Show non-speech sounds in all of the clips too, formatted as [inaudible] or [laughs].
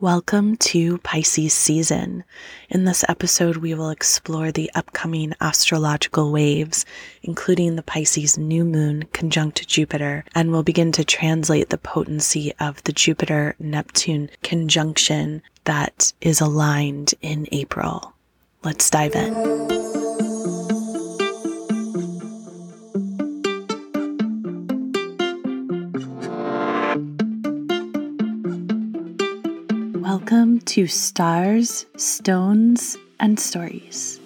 Welcome to Pisces season. In this episode, we will explore the upcoming astrological waves, including the Pisces new moon conjunct Jupiter, and we'll begin to translate the potency of the Jupiter Neptune conjunction that is aligned in April. Let's dive in. To Stars, Stones, and Stories.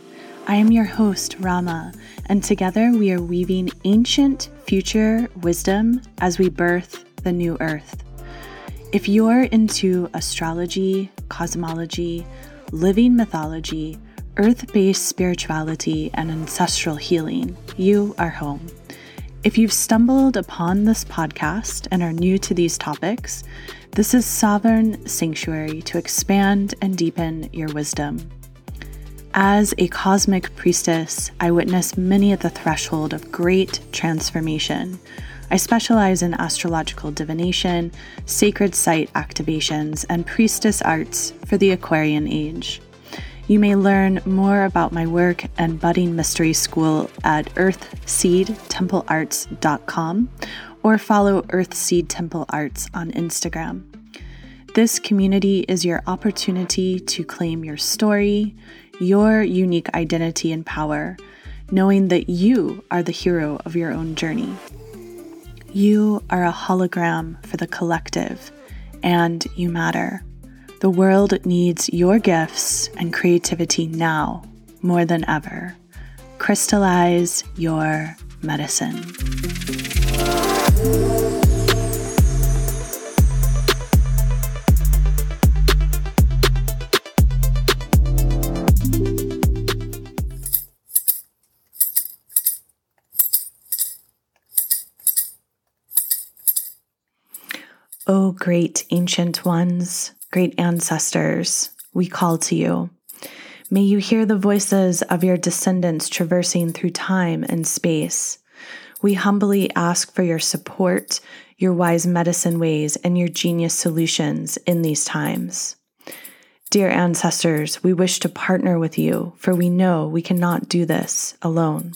I am your host, Rama, and together we are weaving ancient future wisdom as we birth the new earth. If you're into astrology, cosmology, living mythology, earth based spirituality, and ancestral healing, you are home. If you've stumbled upon this podcast and are new to these topics, this is Sovereign Sanctuary to expand and deepen your wisdom. As a cosmic priestess, I witness many at the threshold of great transformation. I specialize in astrological divination, sacred site activations, and priestess arts for the Aquarian age. You may learn more about my work and budding mystery school at earthseedtemplearts.com or follow Earthseed Temple Arts on Instagram. This community is your opportunity to claim your story, your unique identity and power, knowing that you are the hero of your own journey. You are a hologram for the collective, and you matter. The world needs your gifts and creativity now more than ever. Crystallize your medicine. O great ancient ones, great ancestors, we call to you. May you hear the voices of your descendants traversing through time and space. We humbly ask for your support, your wise medicine ways, and your genius solutions in these times. Dear ancestors, we wish to partner with you, for we know we cannot do this alone.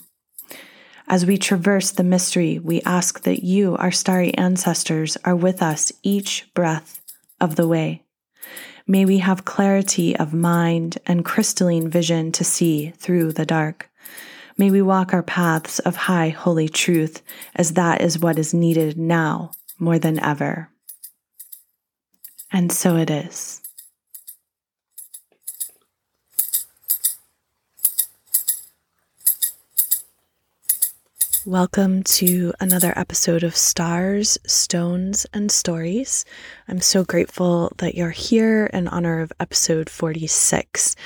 As we traverse the mystery, we ask that you, our starry ancestors, are with us each breath of the way. May we have clarity of mind and crystalline vision to see through the dark. May we walk our paths of high holy truth, as that is what is needed now more than ever. And so it is. Welcome to another episode of Stars, Stones, and Stories. I'm so grateful that you're here in honor of episode 46.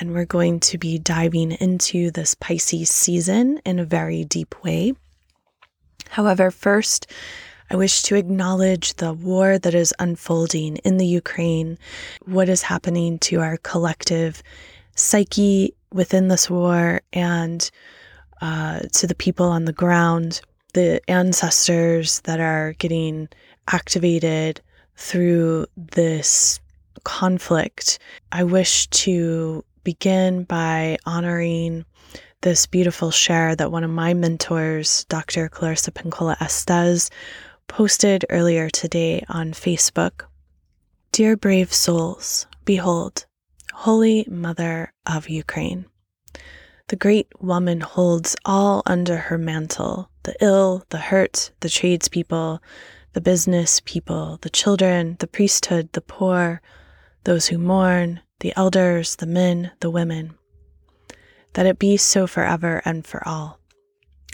And we're going to be diving into this Pisces season in a very deep way. However, first, I wish to acknowledge the war that is unfolding in the Ukraine, what is happening to our collective psyche within this war, and uh, to the people on the ground, the ancestors that are getting activated through this conflict. I wish to begin by honoring this beautiful share that one of my mentors, Dr. Clarissa Pinkola Estes, posted earlier today on Facebook. Dear brave souls, behold, Holy Mother of Ukraine. The great woman holds all under her mantle the ill, the hurt, the tradespeople, the business people, the children, the priesthood, the poor, those who mourn, the elders, the men, the women. That it be so forever and for all.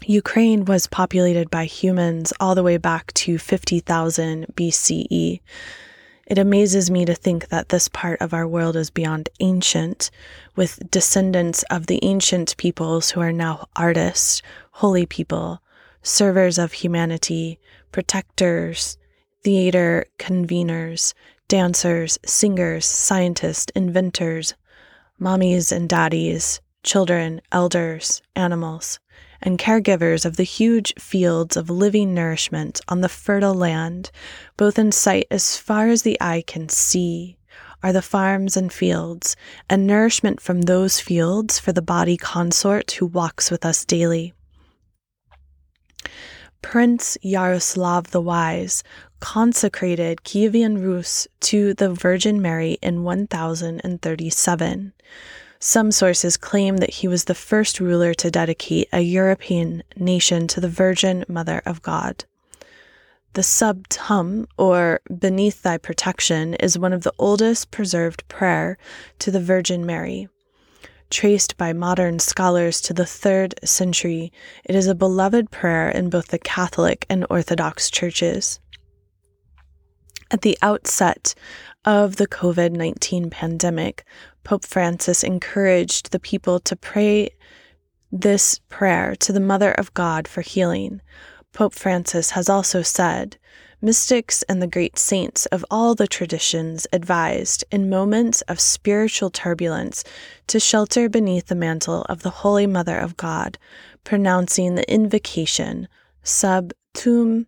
Ukraine was populated by humans all the way back to 50,000 BCE, it amazes me to think that this part of our world is beyond ancient, with descendants of the ancient peoples who are now artists, holy people, servers of humanity, protectors, theater conveners, dancers, singers, scientists, inventors, mommies and daddies, children, elders, animals and caregivers of the huge fields of living nourishment on the fertile land, both in sight as far as the eye can see, are the farms and fields, and nourishment from those fields for the body consort who walks with us daily. Prince Yaroslav the Wise consecrated Kievan Rus to the Virgin Mary in 1037. Some sources claim that he was the first ruler to dedicate a European nation to the Virgin Mother of God. The Sub Tuum, or Beneath Thy Protection, is one of the oldest preserved prayer to the Virgin Mary. Traced by modern scholars to the third century, it is a beloved prayer in both the Catholic and Orthodox churches. At the outset of the COVID 19 pandemic, Pope Francis encouraged the people to pray this prayer to the Mother of God for healing. Pope Francis has also said, Mystics and the great saints of all the traditions advised, in moments of spiritual turbulence, to shelter beneath the mantle of the Holy Mother of God, pronouncing the invocation, Sub Tuum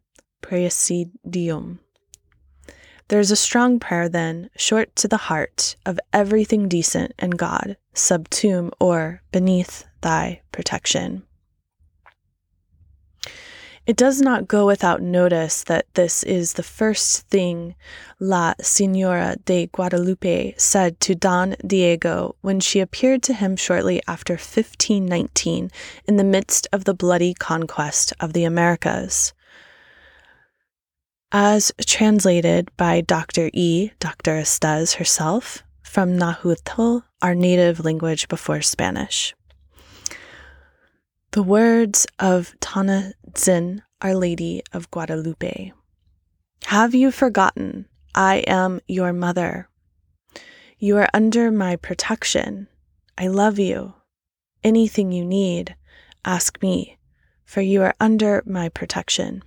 Praesidium. There's a strong prayer, then, short to the heart, of everything decent and God, sub or beneath thy protection. It does not go without notice that this is the first thing La Senora de Guadalupe said to Don Diego when she appeared to him shortly after 1519 in the midst of the bloody conquest of the Americas as translated by Dr. E. Dr. Estes herself from Nahuatl, our native language before Spanish. The words of Tonantzin, Our Lady of Guadalupe. Have you forgotten? I am your mother. You are under my protection. I love you. Anything you need, ask me, for you are under my protection.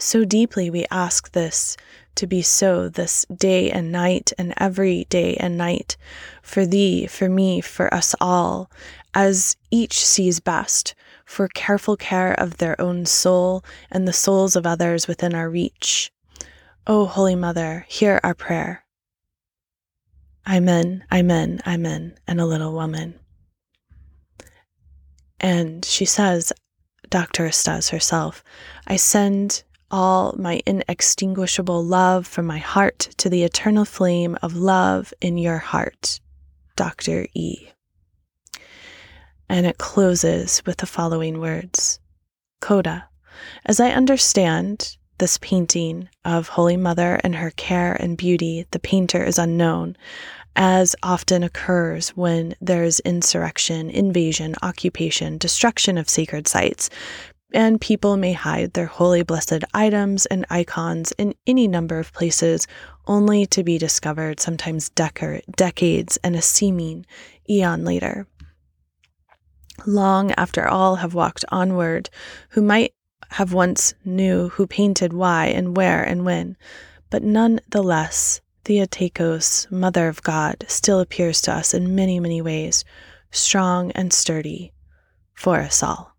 So deeply we ask this to be so this day and night and every day and night for thee, for me, for us all, as each sees best, for careful care of their own soul and the souls of others within our reach. O Holy Mother, hear our prayer. Amen, Amen, Amen, and a little woman. And she says, Dr. Estes herself, I send all my inextinguishable love from my heart to the eternal flame of love in your heart. Dr. E. And it closes with the following words Coda. As I understand this painting of Holy Mother and her care and beauty, the painter is unknown, as often occurs when there's insurrection, invasion, occupation, destruction of sacred sites, and people may hide their holy blessed items and icons in any number of places, only to be discovered sometimes deca- decades and a seeming eon later. Long after all have walked onward, who might have once knew who painted why and where and when, but none the less, Theotokos, Mother of God, still appears to us in many, many ways, strong and sturdy for us all.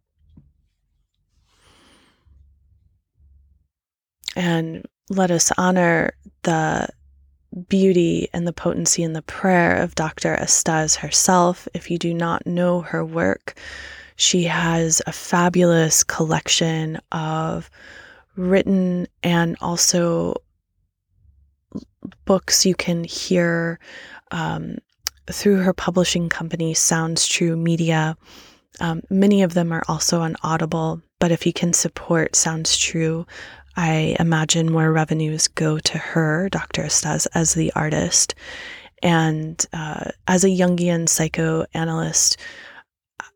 And let us honor the beauty and the potency and the prayer of Dr. Estes herself. If you do not know her work, she has a fabulous collection of written and also books you can hear um, through her publishing company, Sounds True Media. Um, many of them are also on Audible, but if you can support Sounds True, I imagine more revenues go to her, Dr. Estes, as the artist. And uh, as a Jungian psychoanalyst,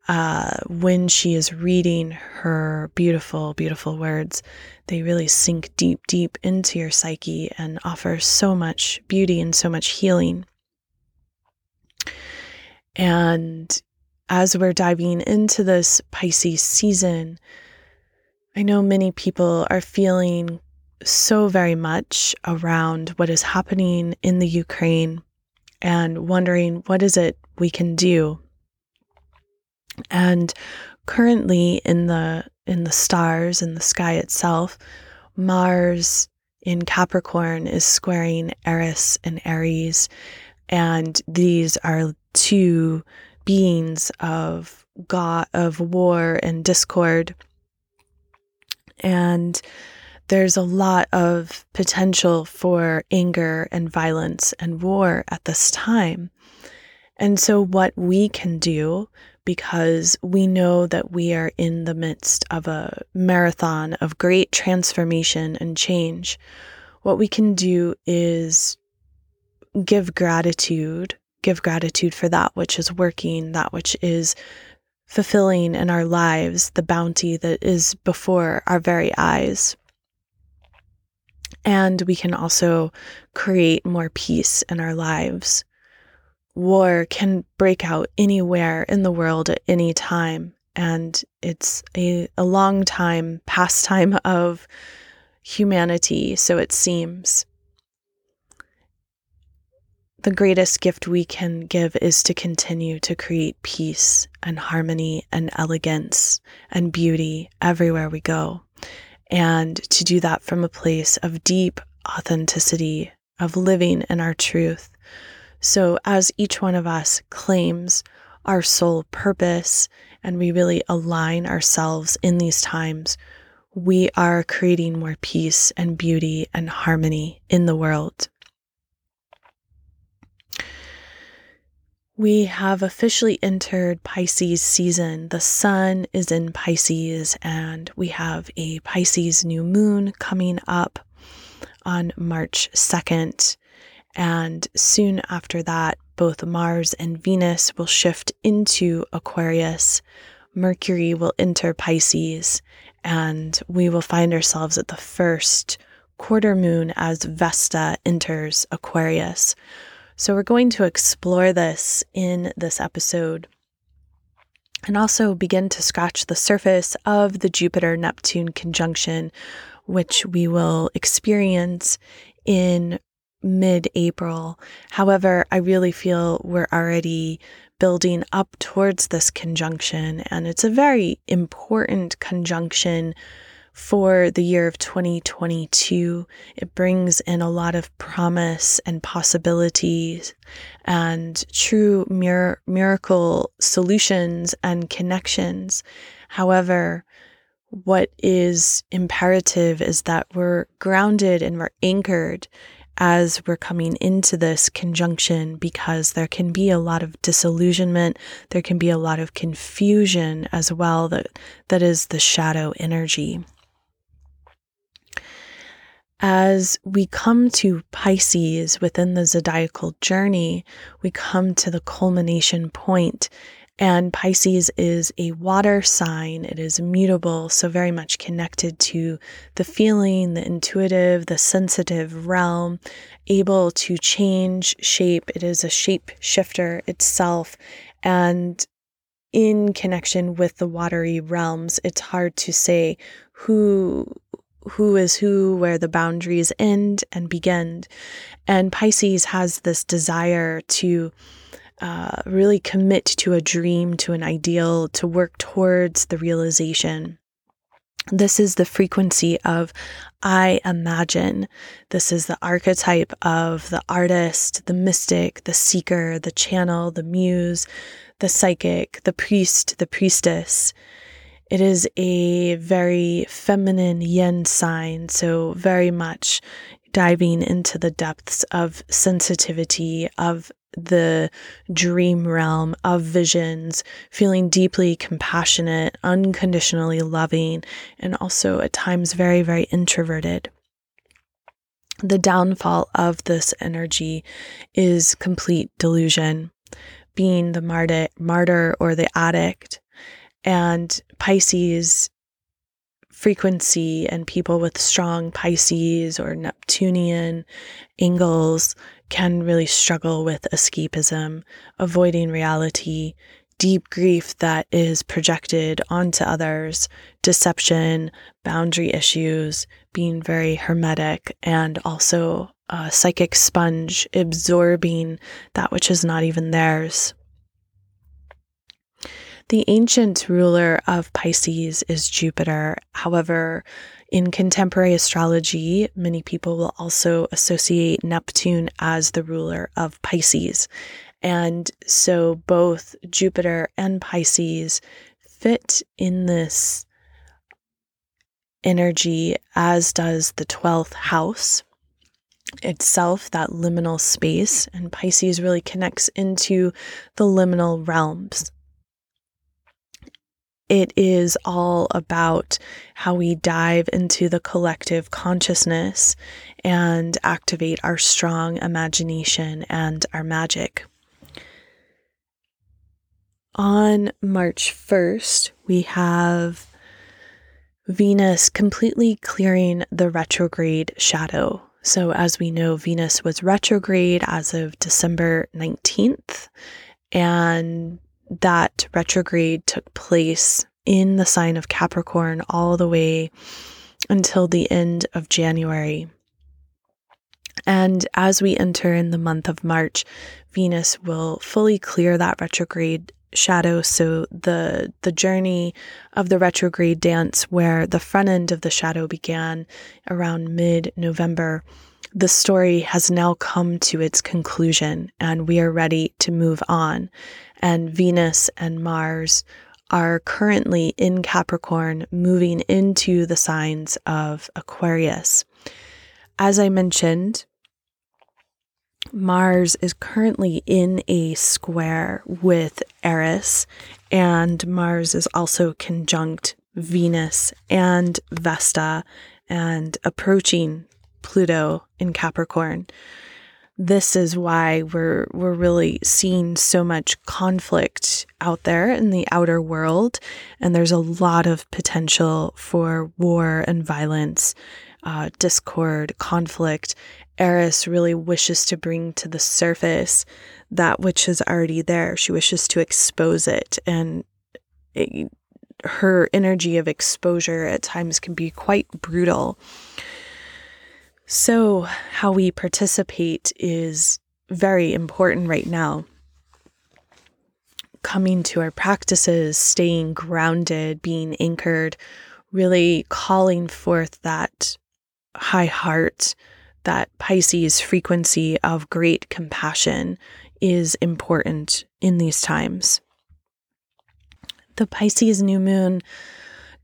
uh, when she is reading her beautiful, beautiful words, they really sink deep, deep into your psyche and offer so much beauty and so much healing. And as we're diving into this Pisces season, I know many people are feeling so very much around what is happening in the Ukraine and wondering what is it we can do. And currently in the in the stars in the sky itself, Mars in Capricorn is squaring Eris and Aries. And these are two beings of God, of war and discord. And there's a lot of potential for anger and violence and war at this time. And so, what we can do, because we know that we are in the midst of a marathon of great transformation and change, what we can do is give gratitude, give gratitude for that which is working, that which is fulfilling in our lives, the bounty that is before our very eyes. And we can also create more peace in our lives. War can break out anywhere in the world at any time. And it's a, a long time pastime of humanity, so it seems. The greatest gift we can give is to continue to create peace and harmony and elegance and beauty everywhere we go and to do that from a place of deep authenticity, of living in our truth. So, as each one of us claims our sole purpose and we really align ourselves in these times, we are creating more peace and beauty and harmony in the world. We have officially entered Pisces season. The sun is in Pisces, and we have a Pisces new moon coming up on March 2nd. And soon after that, both Mars and Venus will shift into Aquarius. Mercury will enter Pisces, and we will find ourselves at the first quarter moon as Vesta enters Aquarius. So, we're going to explore this in this episode and also begin to scratch the surface of the Jupiter Neptune conjunction, which we will experience in mid April. However, I really feel we're already building up towards this conjunction, and it's a very important conjunction for the year of 2022. It brings in a lot of promise and possibilities and true mir- miracle solutions and connections. However, what is imperative is that we're grounded and we're anchored as we're coming into this conjunction because there can be a lot of disillusionment there can be a lot of confusion as well that that is the shadow energy as we come to Pisces within the zodiacal journey, we come to the culmination point. And Pisces is a water sign. It is mutable, so very much connected to the feeling, the intuitive, the sensitive realm, able to change shape. It is a shape shifter itself. And in connection with the watery realms, it's hard to say who who is who, where the boundaries end and begin. And Pisces has this desire to uh, really commit to a dream, to an ideal, to work towards the realization. This is the frequency of I imagine. This is the archetype of the artist, the mystic, the seeker, the channel, the muse, the psychic, the priest, the priestess. It is a very feminine yin sign, so very much diving into the depths of sensitivity, of the dream realm, of visions, feeling deeply compassionate, unconditionally loving, and also at times very, very introverted. The downfall of this energy is complete delusion, being the martyr, martyr or the addict and Pisces frequency and people with strong Pisces or Neptunian angles can really struggle with escapism, avoiding reality, deep grief that is projected onto others, deception, boundary issues, being very hermetic, and also a psychic sponge absorbing that which is not even theirs. The ancient ruler of Pisces is Jupiter. However, In contemporary astrology, many people will also associate Neptune as the ruler of Pisces. And so both Jupiter and Pisces fit in this energy, as does the 12th house itself, that liminal space. And Pisces really connects into the liminal realms. It is all about how we dive into the collective consciousness and activate our strong imagination and our magic. On March 1st, we have Venus completely clearing the retrograde shadow. So, as we know, Venus was retrograde as of December 19th, and that retrograde took place in the sign of Capricorn all the way until the end of January. And as we enter in the month of March, Venus will fully clear that retrograde shadow. So the the journey of the retrograde dance, where the front end of the shadow began around mid November, the story has now come to its conclusion, and we are ready to move on and Venus and Mars are currently in Capricorn, moving into the signs of Aquarius. As I mentioned, Mars is currently in a square with Eris, and Mars is also conjunct Venus and Vesta and approaching Pluto in Capricorn. This is why we're we're really seeing so much conflict out there in the outer world and there's a lot of potential for war and violence uh, discord conflict. Eris really wishes to bring to the surface that which is already there. She wishes to expose it and it, her energy of exposure at times can be quite brutal so, how we participate is very important right now. Coming to our practices, staying grounded, being anchored, really calling forth that high heart, that Pisces frequency of great compassion is important in these times. The Pisces new moon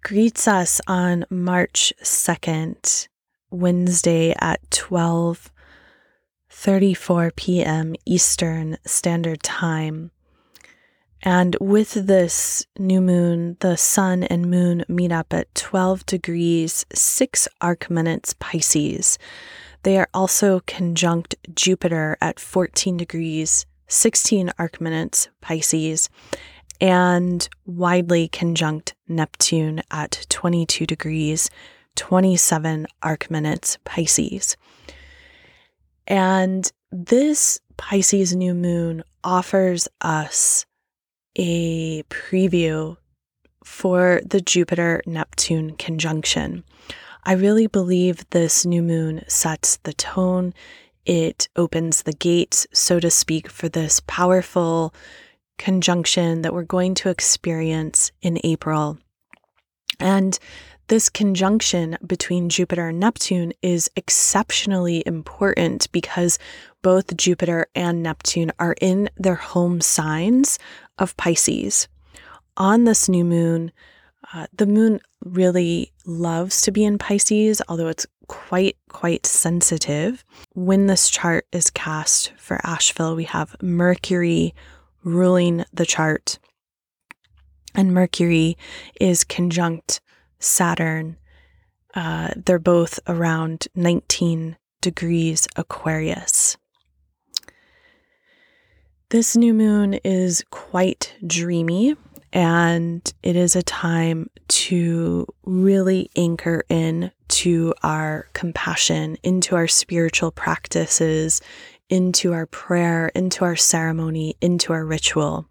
greets us on March 2nd Wednesday at 12:34 p.m. Eastern Standard Time. And with this new moon, the sun and moon meet up at 12 degrees 6 arc minutes Pisces. They are also conjunct Jupiter at 14 degrees 16 arc minutes Pisces and widely conjunct Neptune at 22 degrees 27 arc minutes Pisces. And this Pisces new moon offers us a preview for the Jupiter Neptune conjunction. I really believe this new moon sets the tone. It opens the gates, so to speak, for this powerful conjunction that we're going to experience in April. And this conjunction between Jupiter and Neptune is exceptionally important because both Jupiter and Neptune are in their home signs of Pisces. On this new moon, uh, the moon really loves to be in Pisces, although it's quite, quite sensitive. When this chart is cast for Asheville, we have Mercury ruling the chart. And Mercury is conjunct Saturn. Uh, they're both around 19 degrees Aquarius. This new moon is quite dreamy, and it is a time to really anchor in to our compassion, into our spiritual practices, into our prayer, into our ceremony, into our ritual.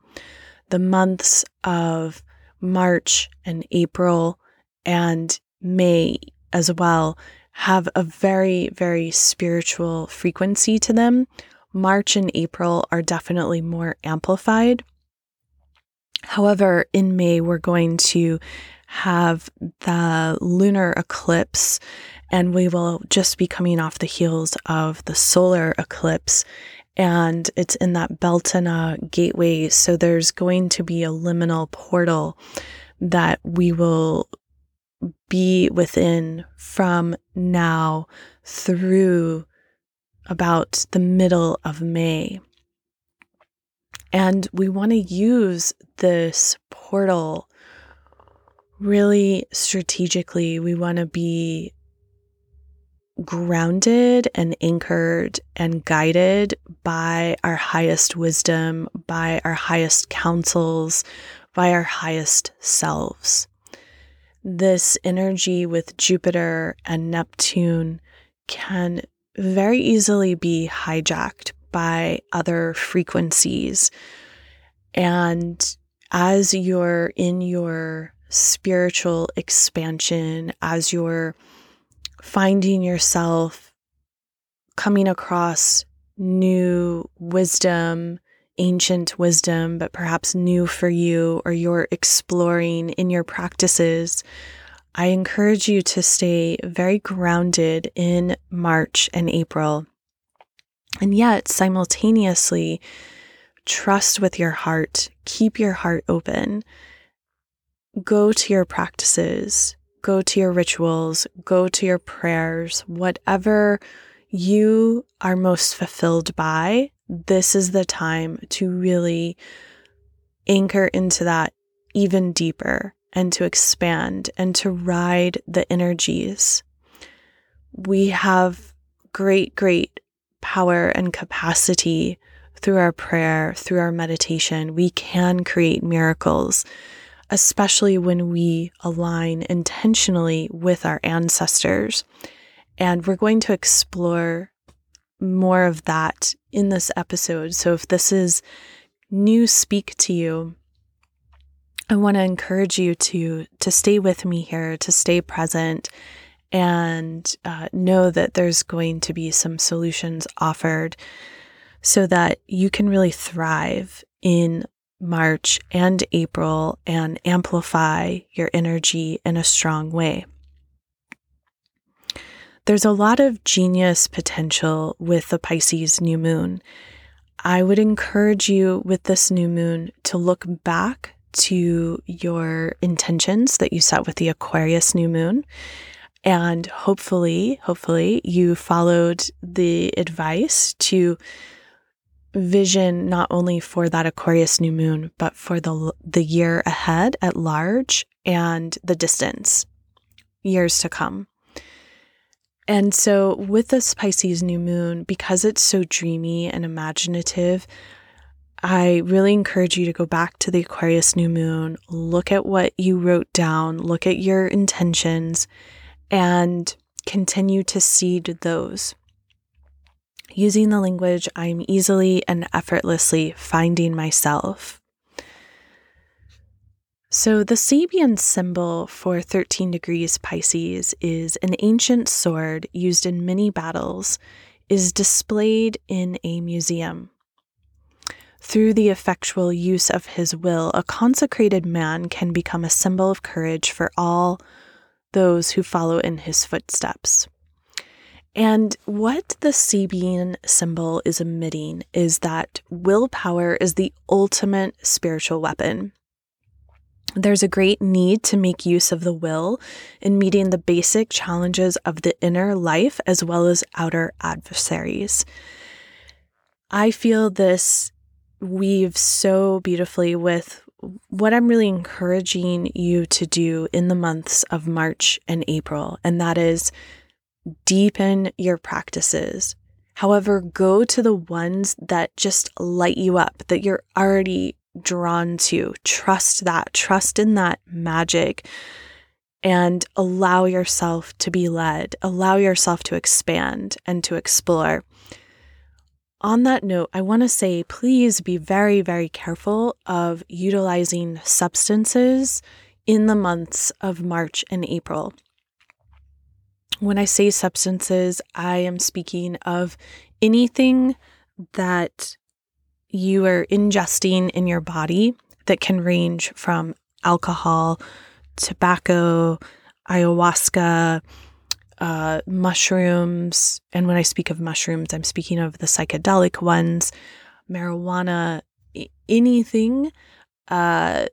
The months of March and April and May as well have a very, very spiritual frequency to them. March and April are definitely more amplified. However, in May, we're going to have the lunar eclipse, and we will just be coming off the heels of the solar eclipse. And it's in that Beltana gateway. So there's going to be a liminal portal that we will be within from now through about the middle of May. And we want to use this portal really strategically. We want to be grounded and anchored and guided by our highest wisdom, by our highest counsels, by our highest selves. This energy with Jupiter and Neptune can very easily be hijacked by other frequencies. And as you're in your spiritual expansion, as you're finding yourself coming across new wisdom, ancient wisdom, but perhaps new for you, or you're exploring in your practices, I encourage you to stay very grounded in March and April. And yet, simultaneously, trust with your heart, keep your heart open. Go to your practices, go to your rituals, go to your prayers, whatever you are most fulfilled by. This is the time to really anchor into that even deeper and to expand and to ride the energies. We have great, great power and capacity through our prayer, through our meditation. We can create miracles, especially when we align intentionally with our ancestors. And we're going to explore more of that in this episode. So if this is new speak to you, I want to encourage you to to stay with me here, to stay present, and uh, know that there's going to be some solutions offered so that you can really thrive in March and April and amplify your energy in a strong way. There's a lot of genius potential with the Pisces new moon. I would encourage you with this new moon to look back to your intentions that you set with the Aquarius new moon. And hopefully, hopefully, you followed the advice to vision not only for that Aquarius new moon, but for the, the year ahead at large and the distance, years to come. And so, with this Pisces new moon, because it's so dreamy and imaginative, I really encourage you to go back to the Aquarius new moon, look at what you wrote down, look at your intentions, and continue to seed those. Using the language, I'm easily and effortlessly finding myself. So, the Sabian symbol for 13 degrees Pisces is an ancient sword used in many battles, is displayed in a museum. Through the effectual use of his will, a consecrated man can become a symbol of courage for all those who follow in his footsteps. And what the Sabian symbol is emitting is that willpower is the ultimate spiritual weapon. There's a great need to make use of the will in meeting the basic challenges of the inner life as well as outer adversaries. I feel this weaves so beautifully with what I'm really encouraging you to do in the months of March and April, and that is deepen your practices. However, go to the ones that just light you up, that you're already drawn to. Trust that, trust in that magic, and allow yourself to be led, allow yourself to expand and to explore. On that note, I want to say please be very, very careful of utilizing substances in the months of March and April. When I say substances, I am speaking of anything that you are ingesting in your body that can range from alcohol tobacco, ayahuasca, uh, mushrooms. And when I speak of mushrooms, I'm speaking of the psychedelic ones, marijuana, anything, uh,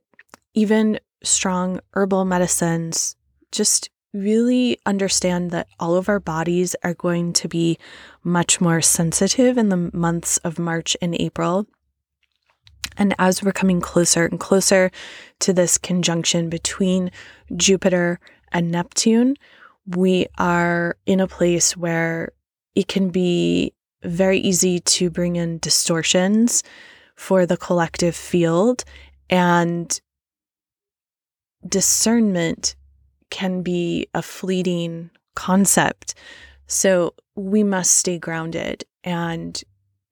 even strong herbal medicines. Just really understand that all of our bodies are going to be much more sensitive in the months of March and April. And as we're coming closer and closer to this conjunction between Jupiter and Neptune, we are in a place where it can be very easy to bring in distortions for the collective field and discernment can be a fleeting concept. So we must stay grounded and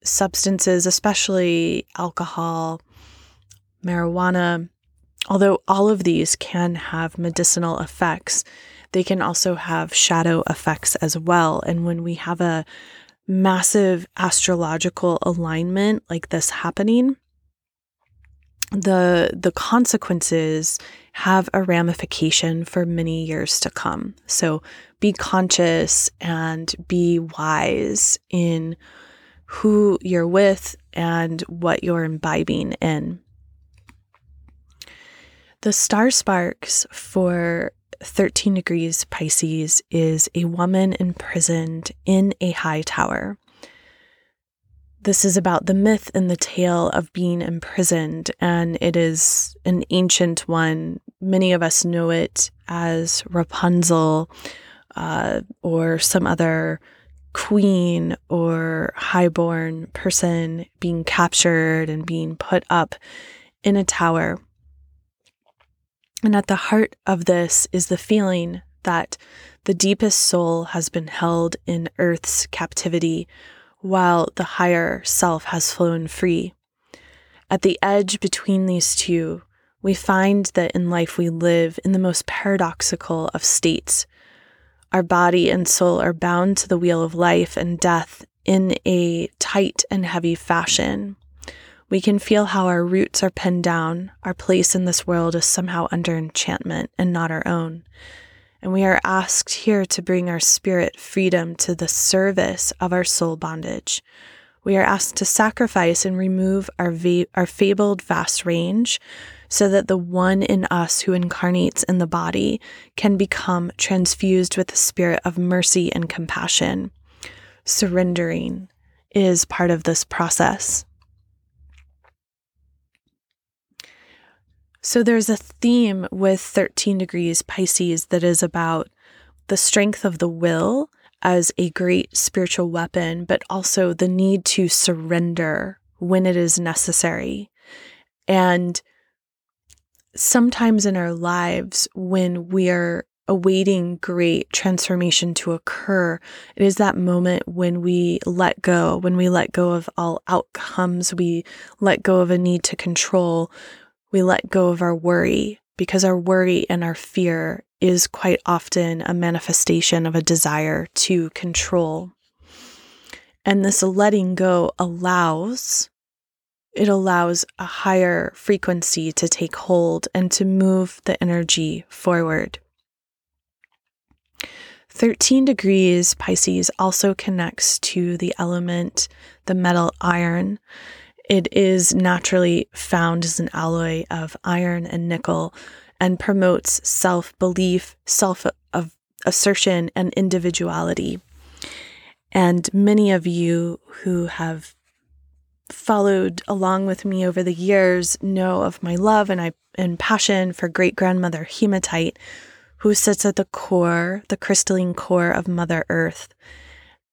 substances, especially alcohol, marijuana, although all of these can have medicinal effects, they can also have shadow effects as well. And when we have a massive astrological alignment like this happening, the the consequences have a ramification for many years to come. So be conscious and be wise in who you're with and what you're imbibing in. The star sparks for 13 degrees Pisces is a woman imprisoned in a high tower. This is about the myth and the tale of being imprisoned, and it is an ancient one. Many of us know it as Rapunzel uh, or some other queen or highborn person being captured and being put up in a tower. And at the heart of this is the feeling that the deepest soul has been held in earth's captivity while the higher self has flown free. At the edge between these two, we find that in life we live in the most paradoxical of states our body and soul are bound to the wheel of life and death in a tight and heavy fashion. We can feel how our roots are pinned down, our place in this world is somehow under enchantment and not our own. And we are asked here to bring our spirit freedom to the service of our soul bondage. We are asked to sacrifice and remove our, va- our fabled vast range so that the one in us who incarnates in the body can become transfused with the spirit of mercy and compassion. Surrendering is part of this process. So there's a theme with 13 degrees Pisces that is about the strength of the will as a great spiritual weapon, but also the need to surrender when it is necessary. And sometimes in our lives when we are awaiting great transformation to occur, it is that moment when we let go, when we let go of all outcomes, we let go of a need to control, we let go of our worry, because our worry and our fear is quite often a manifestation of a desire to control. And this letting go allows it allows a higher frequency to take hold and to move the energy forward. 13 degrees Pisces also connects to the element, the metal iron. It is naturally found as an alloy of iron and nickel and promotes self belief, self assertion, and individuality. And many of you who have followed along with me over the years know of my love and I and passion for great grandmother hematite, who sits at the core, the crystalline core of Mother Earth.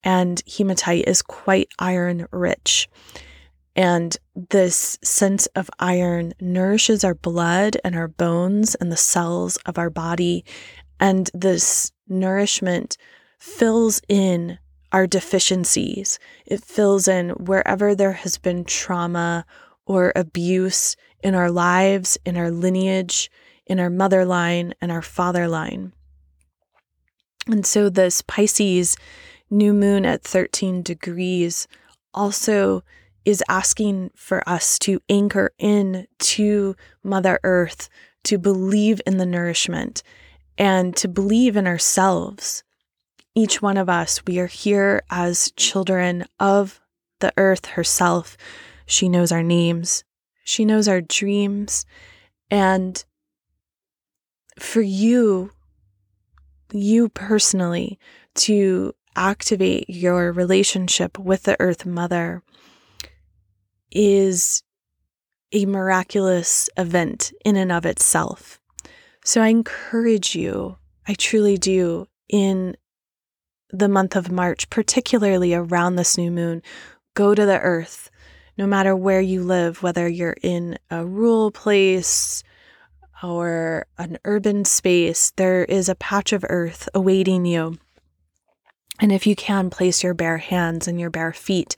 And hematite is quite iron rich. And this sense of iron nourishes our blood and our bones and the cells of our body. And this nourishment fills in our deficiencies. It fills in wherever there has been trauma or abuse in our lives, in our lineage, in our mother line and our father line. And so, this Pisces new moon at 13 degrees also is asking for us to anchor in to Mother Earth, to believe in the nourishment and to believe in ourselves. Each one of us, we are here as children of the earth herself. She knows our names, she knows our dreams. And for you, you personally, to activate your relationship with the Earth Mother is a miraculous event in and of itself. So I encourage you, I truly do, in the month of March, particularly around this new moon, go to the earth, no matter where you live, whether you're in a rural place or an urban space, there is a patch of earth awaiting you. And if you can, place your bare hands and your bare feet.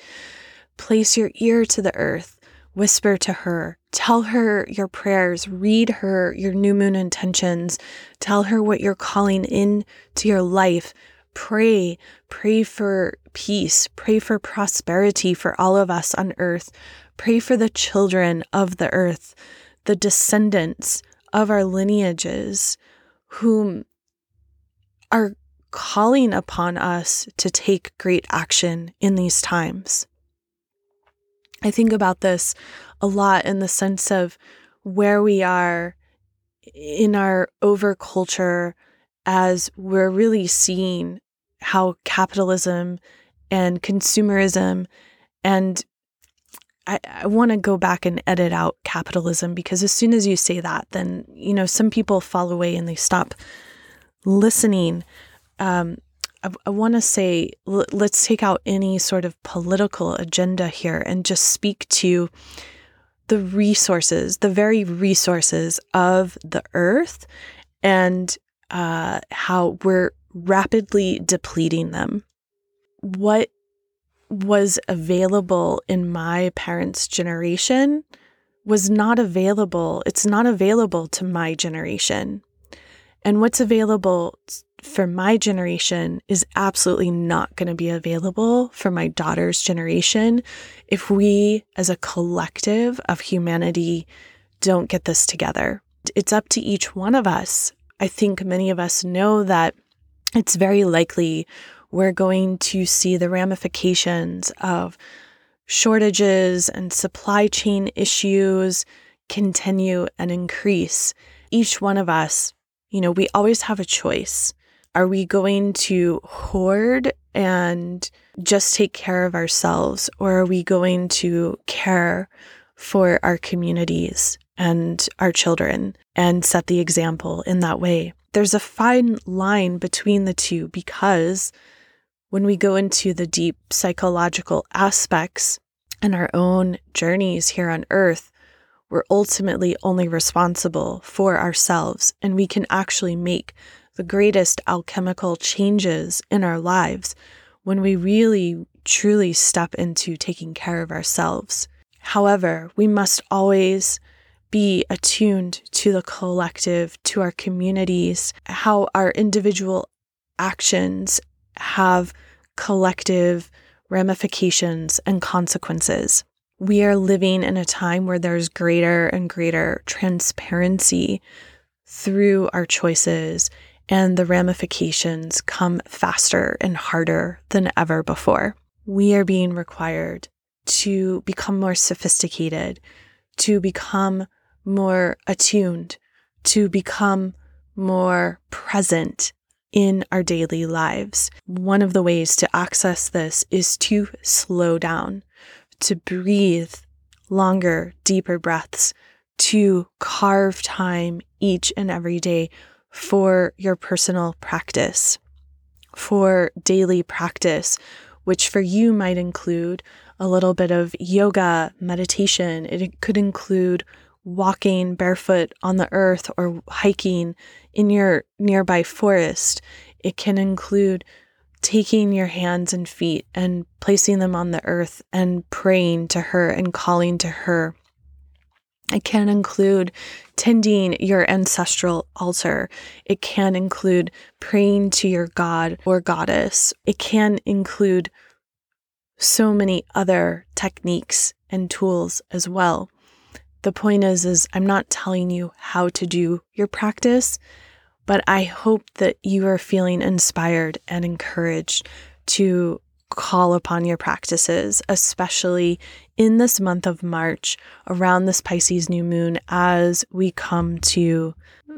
Place your ear to the earth. Whisper to her. Tell her your prayers. Read her your new moon intentions. Tell her what you're calling in to your life. Pray. Pray for peace. Pray for prosperity for all of us on earth. Pray for the children of the earth, the descendants of our lineages whom are calling upon us to take great action in these times. I think about this a lot in the sense of where we are in our over culture as we're really seeing how capitalism and consumerism and I, I want to go back and edit out capitalism because as soon as you say that, then, you know, some people fall away and they stop listening. Um, I, I want to say l- let's take out any sort of political agenda here and just speak to the resources, the very resources of the earth, and uh, how we're rapidly depleting them. What was available in my parents' generation was not available. It's not available to my generation. And what's available for my generation is absolutely not going to be available for my daughter's generation if we, as a collective of humanity, don't get this together. It's up to each one of us. I think many of us know that it's very likely we're going to see the ramifications of shortages and supply chain issues continue and increase. Each one of us you know, we always have a choice. Are we going to hoard and just take care of ourselves, or are we going to care for our communities and our children and set the example in that way? There's a fine line between the two because when we go into the deep psychological aspects and our own journeys here on earth, we're ultimately only responsible for ourselves, and we can actually make the greatest alchemical changes in our lives when we really truly step into taking care of ourselves. However, we must always be attuned to the collective, to our communities, how our individual actions have collective ramifications and consequences we are living in a time where there's greater and greater transparency through our choices, and the ramifications come faster and harder than ever before. We are being required to become more sophisticated, to become more attuned, to become more present in our daily lives. One of the ways to access this is to slow down, to breathe longer, deeper breaths, to carve time each and every day for your personal practice, for daily practice, which for you might include a little bit of yoga, meditation. It could include walking barefoot on the earth or hiking in your nearby forest. It can include taking your hands and feet and placing them on the earth and praying to her and calling to her. It can include tending your ancestral altar. It can include praying to your god or goddess. It can include so many other techniques and tools as well. The point is is I'm not telling you how to do your practice, but I hope that you are feeling inspired and encouraged to call upon your practices, especially in this month of March around this Pisces new moon as we come to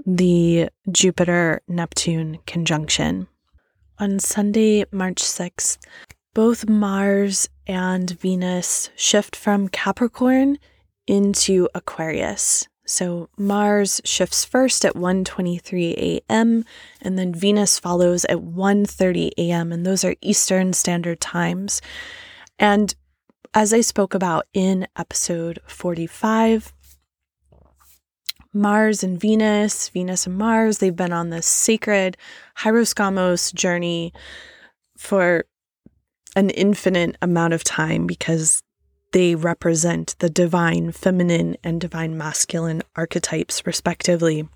the Jupiter Neptune conjunction. On Sunday, March 6th, both Mars and Venus shift from Capricorn into Aquarius. So Mars shifts first at 1:23 a.m. and then Venus follows at 1:30 a.m. and those are Eastern Standard Times. And as I spoke about in episode 45, Mars and Venus, Venus and Mars, they've been on this sacred Hieros Gamos journey for an infinite amount of time because they represent the divine feminine and divine masculine archetypes, respectively.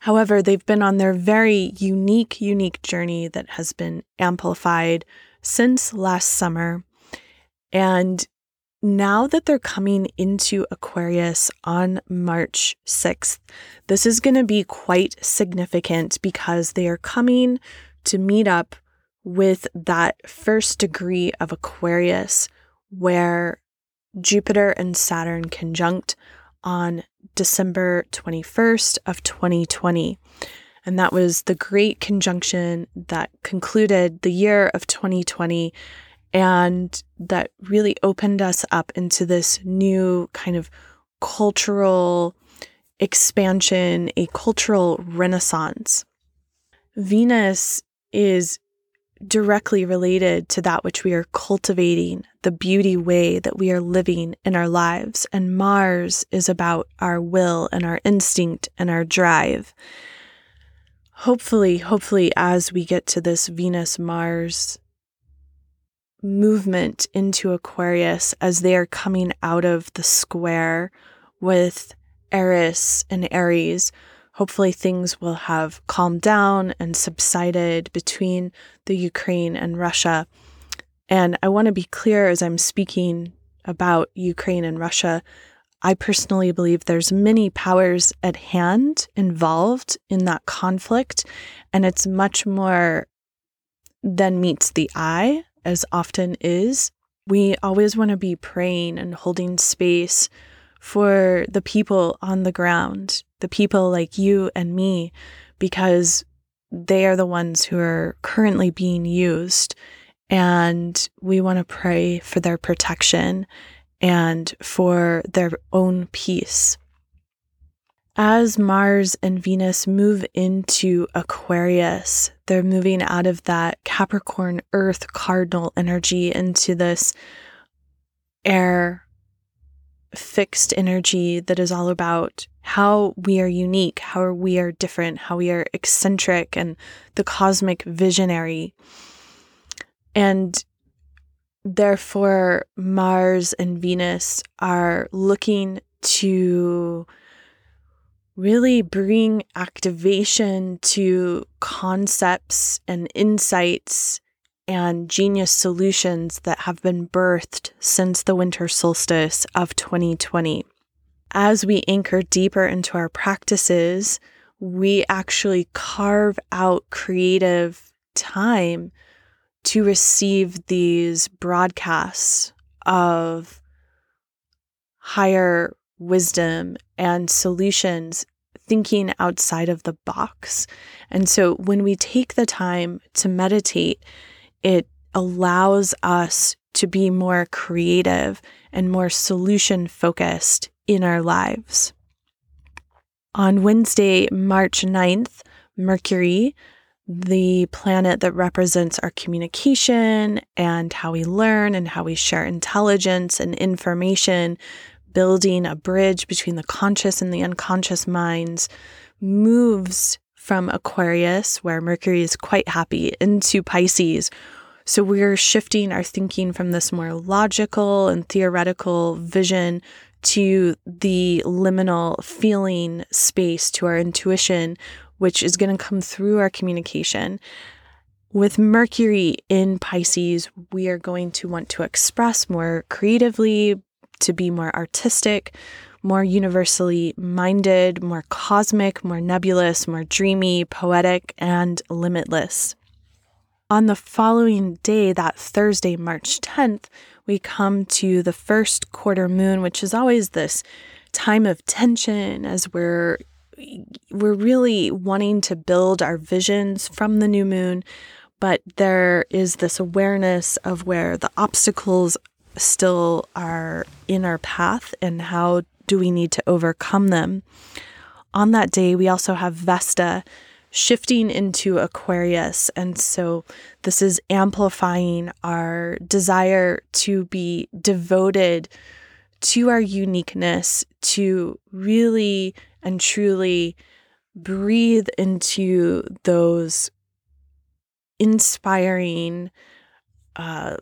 However, they've been on their very unique, unique journey that has been amplified since last summer. And now that they're coming into Aquarius on March 6th, this is going to be quite significant because they are coming to meet up with that first degree of Aquarius where Jupiter and Saturn conjunct on December 21st of 2020. And that was the great conjunction that concluded the year of 2020 and that really opened us up into this new kind of cultural expansion, a cultural renaissance. Venus is directly related to that which we are cultivating, the beauty way that we are living in our lives. And Mars is about our will and our instinct and our drive. Hopefully, hopefully, as we get to this Venus Mars movement into Aquarius, as they are coming out of the square with Eris and Aries, Hopefully, things will have calmed down and subsided between the Ukraine and Russia. And I want to be clear as I'm speaking about Ukraine and Russia. I personally believe there's many powers at hand involved in that conflict, and it's much more than meets the eye, as often is. We always want to be praying and holding space for the people on the ground, the people like you and me, because they are the ones who are currently being used. And we want to pray for their protection and for their own peace. As Mars and Venus move into Aquarius, they're moving out of that Capricorn Earth cardinal energy into this air fixed energy that is all about how we are unique, how we are different, how we are eccentric, and the cosmic visionary. And therefore, Mars and Venus are looking to really bring activation to concepts and insights and genius solutions that have been birthed since the winter solstice of 2020. As we anchor deeper into our practices, we actually carve out creative time to receive these broadcasts of higher wisdom and solutions thinking outside of the box. And so when we take the time to meditate it allows us to be more creative and more solution focused in our lives. On Wednesday, March 9th, Mercury, the planet that represents our communication and how we learn and how we share intelligence and information, building a bridge between the conscious and the unconscious minds, moves from Aquarius, where Mercury is quite happy, into Pisces. So we're shifting our thinking from this more logical and theoretical vision to the liminal feeling space to our intuition, which is going to come through our communication. With Mercury in Pisces, we are going to want to express more creatively, to be more artistic, more universally minded, more cosmic, more nebulous, more dreamy, poetic, and limitless. On the following day, that Thursday, March 10th, we come to the first quarter moon, which is always this time of tension as we're we're really wanting to build our visions from the new moon, but there is this awareness of where the obstacles still are in our path and how do we need to overcome them. On that day, we also have Vesta shifting into Aquarius. And so this is amplifying our desire to be devoted to our uniqueness, to really and truly breathe into those inspiring uh,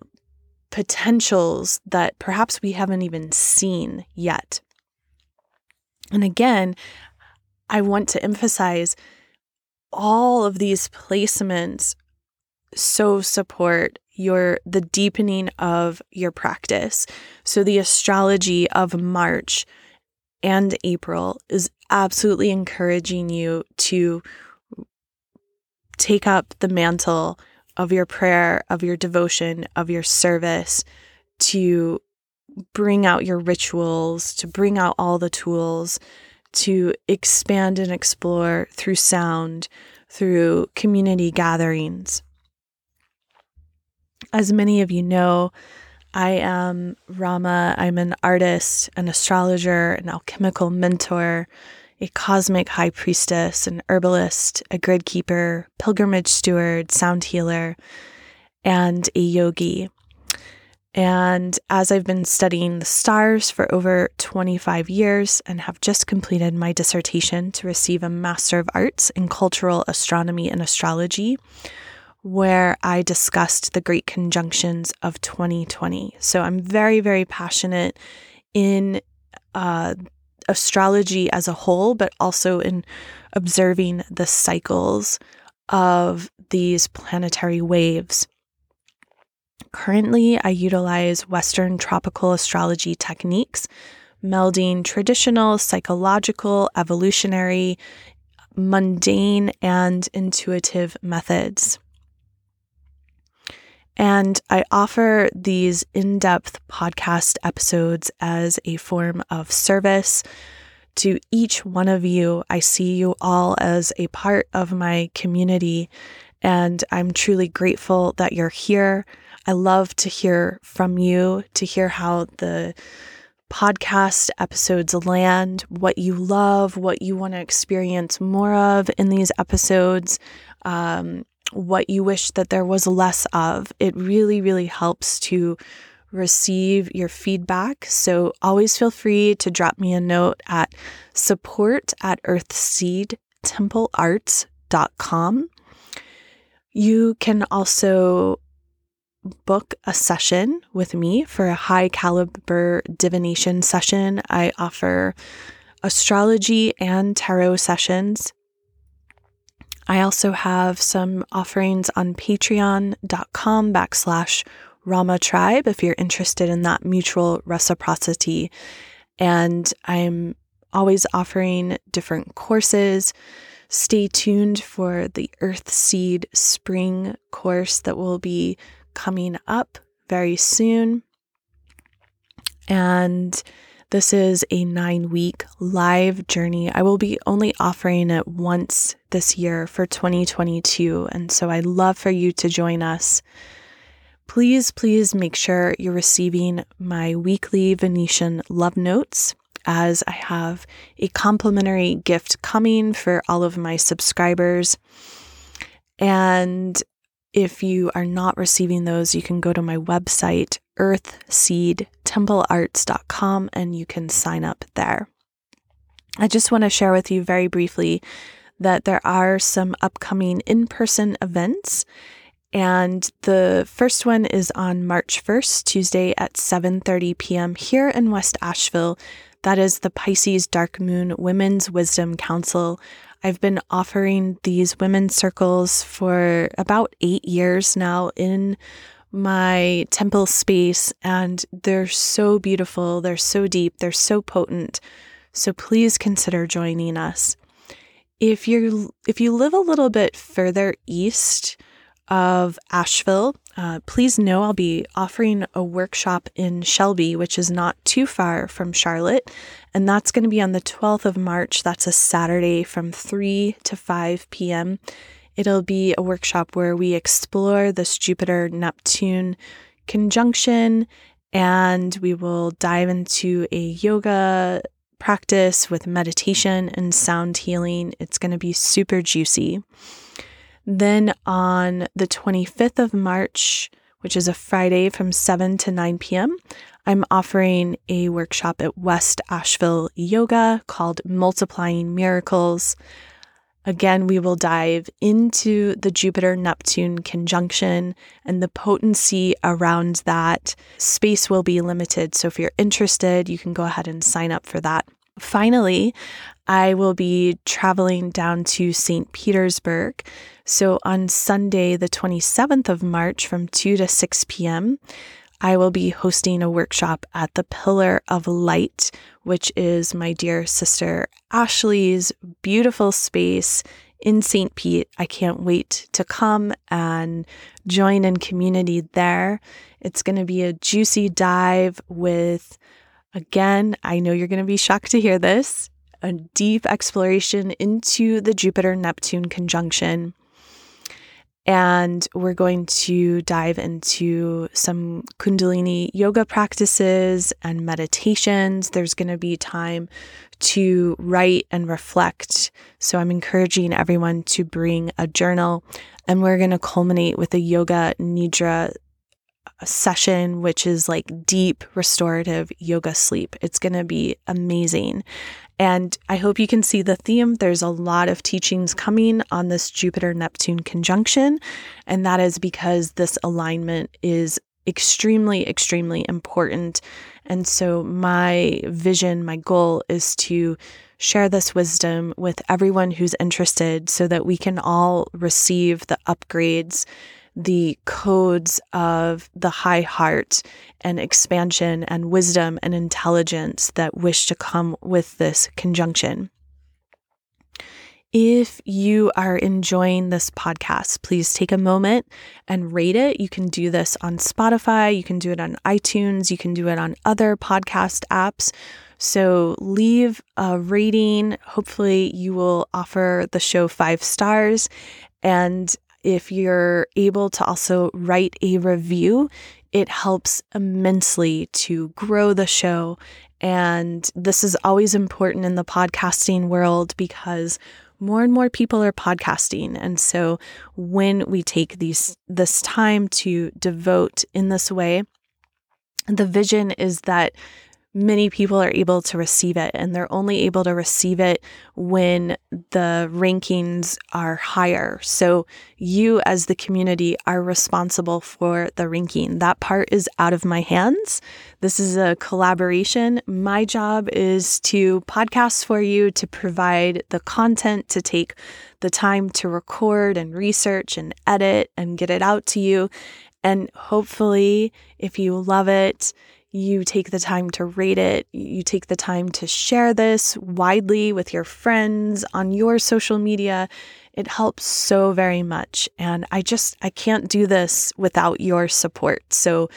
potentials that perhaps we haven't even seen yet. And again, I want to emphasize all of these placements so support your the deepening of your practice. So the astrology of March and April is absolutely encouraging you to take up the mantle of your prayer, of your devotion, of your service, to bring out your rituals, to bring out all the tools, to expand and explore through sound, through community gatherings. As many of you know, I am Rama. I'm an artist, an astrologer, an alchemical mentor, a cosmic high priestess, an herbalist, a grid keeper, pilgrimage steward, sound healer, and a yogi. And as I've been studying the stars for over 25 years and have just completed my dissertation to receive a Master of Arts in Cultural Astronomy and Astrology, where I discussed the great conjunctions of 2020. So I'm very, very passionate in uh, astrology as a whole, but also in observing the cycles of these planetary waves. Currently, I utilize Western tropical astrology techniques, melding traditional, psychological, evolutionary, mundane, and intuitive methods. And I offer these in depth podcast episodes as a form of service to each one of you. I see you all as a part of my community, and I'm truly grateful that you're here. I love to hear from you, to hear how the podcast episodes land, what you love, what you want to experience more of in these episodes. Um, what you wish that there was less of. It really, really helps to receive your feedback. So always feel free to drop me a note at support at earthseedtemplearts.com. You can also book a session with me for a high caliber divination session. I offer astrology and tarot sessions I also have some offerings on patreon.com backslash Rama Tribe if you're interested in that mutual reciprocity. And I'm always offering different courses. Stay tuned for the Earth Seed Spring course that will be coming up very soon. And this is a nine week live journey. I will be only offering it once this year for 2022. And so I'd love for you to join us. Please, please make sure you're receiving my weekly Venetian love notes as I have a complimentary gift coming for all of my subscribers. And if you are not receiving those, you can go to my website, earthseedtemplearts.com, and you can sign up there. I just want to share with you very briefly that there are some upcoming in person events. And the first one is on March 1st, Tuesday at 7:30 p.m. here in West Asheville. That is the Pisces Dark Moon Women's Wisdom Council. I've been offering these women's circles for about eight years now in my temple space, and they're so beautiful, they're so deep, they're so potent. So please consider joining us. If you if you live a little bit further east of Asheville, uh, please know I'll be offering a workshop in Shelby, which is not too far from Charlotte. And that's going to be on the 12th of March. That's a Saturday from 3 to 5 p.m. It'll be a workshop where we explore this Jupiter Neptune conjunction and we will dive into a yoga practice with meditation and sound healing. It's going to be super juicy. Then on the 25th of March, which is a Friday from 7 to 9 p.m., I'm offering a workshop at West Asheville Yoga called Multiplying Miracles. Again, we will dive into the Jupiter Neptune conjunction and the potency around that. Space will be limited. So if you're interested, you can go ahead and sign up for that. Finally, I will be traveling down to St. Petersburg. So on Sunday, the 27th of March from 2 to 6 p.m., I will be hosting a workshop at the Pillar of Light, which is my dear sister Ashley's beautiful space in St. Pete. I can't wait to come and join in community there. It's going to be a juicy dive with Again, I know you're going to be shocked to hear this a deep exploration into the Jupiter Neptune conjunction. And we're going to dive into some Kundalini yoga practices and meditations. There's going to be time to write and reflect. So I'm encouraging everyone to bring a journal. And we're going to culminate with a yoga nidra session, which is like deep restorative yoga sleep. It's going to be amazing. And I hope you can see the theme. There's a lot of teachings coming on this Jupiter Neptune conjunction. And that is because this alignment is extremely, extremely important. And so, my vision, my goal is to share this wisdom with everyone who's interested so that we can all receive the upgrades the codes of the high heart and expansion and wisdom and intelligence that wish to come with this conjunction. If you are enjoying this podcast, please take a moment and rate it. You can do this on Spotify, you can do it on iTunes, you can do it on other podcast apps. So leave a rating. Hopefully, you will offer the show five stars. And if you're able to also write a review, it helps immensely to grow the show. And this is always important in the podcasting world because more and more people are podcasting. And so when we take these this time to devote in this way, the vision is that many people are able to receive it, and they're only able to receive it when the rankings are higher. So, you as the community are responsible for the ranking. That part is out of my hands. This is a collaboration. My job is to podcast for you, to provide the content, to take the time to record and research and edit and get it out to you. And hopefully, if you love it, you take the time to rate it, you take the time to share this widely with your friends on your social media. It helps so very much. And I just, I can't do this without your support. So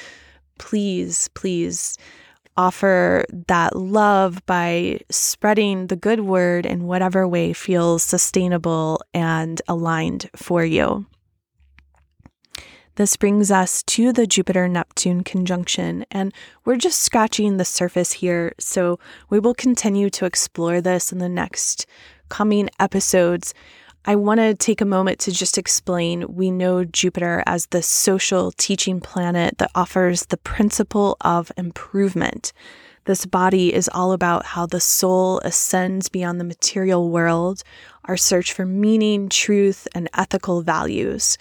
please, please offer that love by spreading the good word in whatever way feels sustainable and aligned for you. This brings us to the Jupiter Neptune conjunction, and we're just scratching the surface here. So we will continue to explore this in the next coming episodes. I want to take a moment to just explain we know Jupiter as the social teaching planet that offers the principle of improvement. This body is all about how the soul ascends beyond the material world, our search for meaning, truth, and ethical values.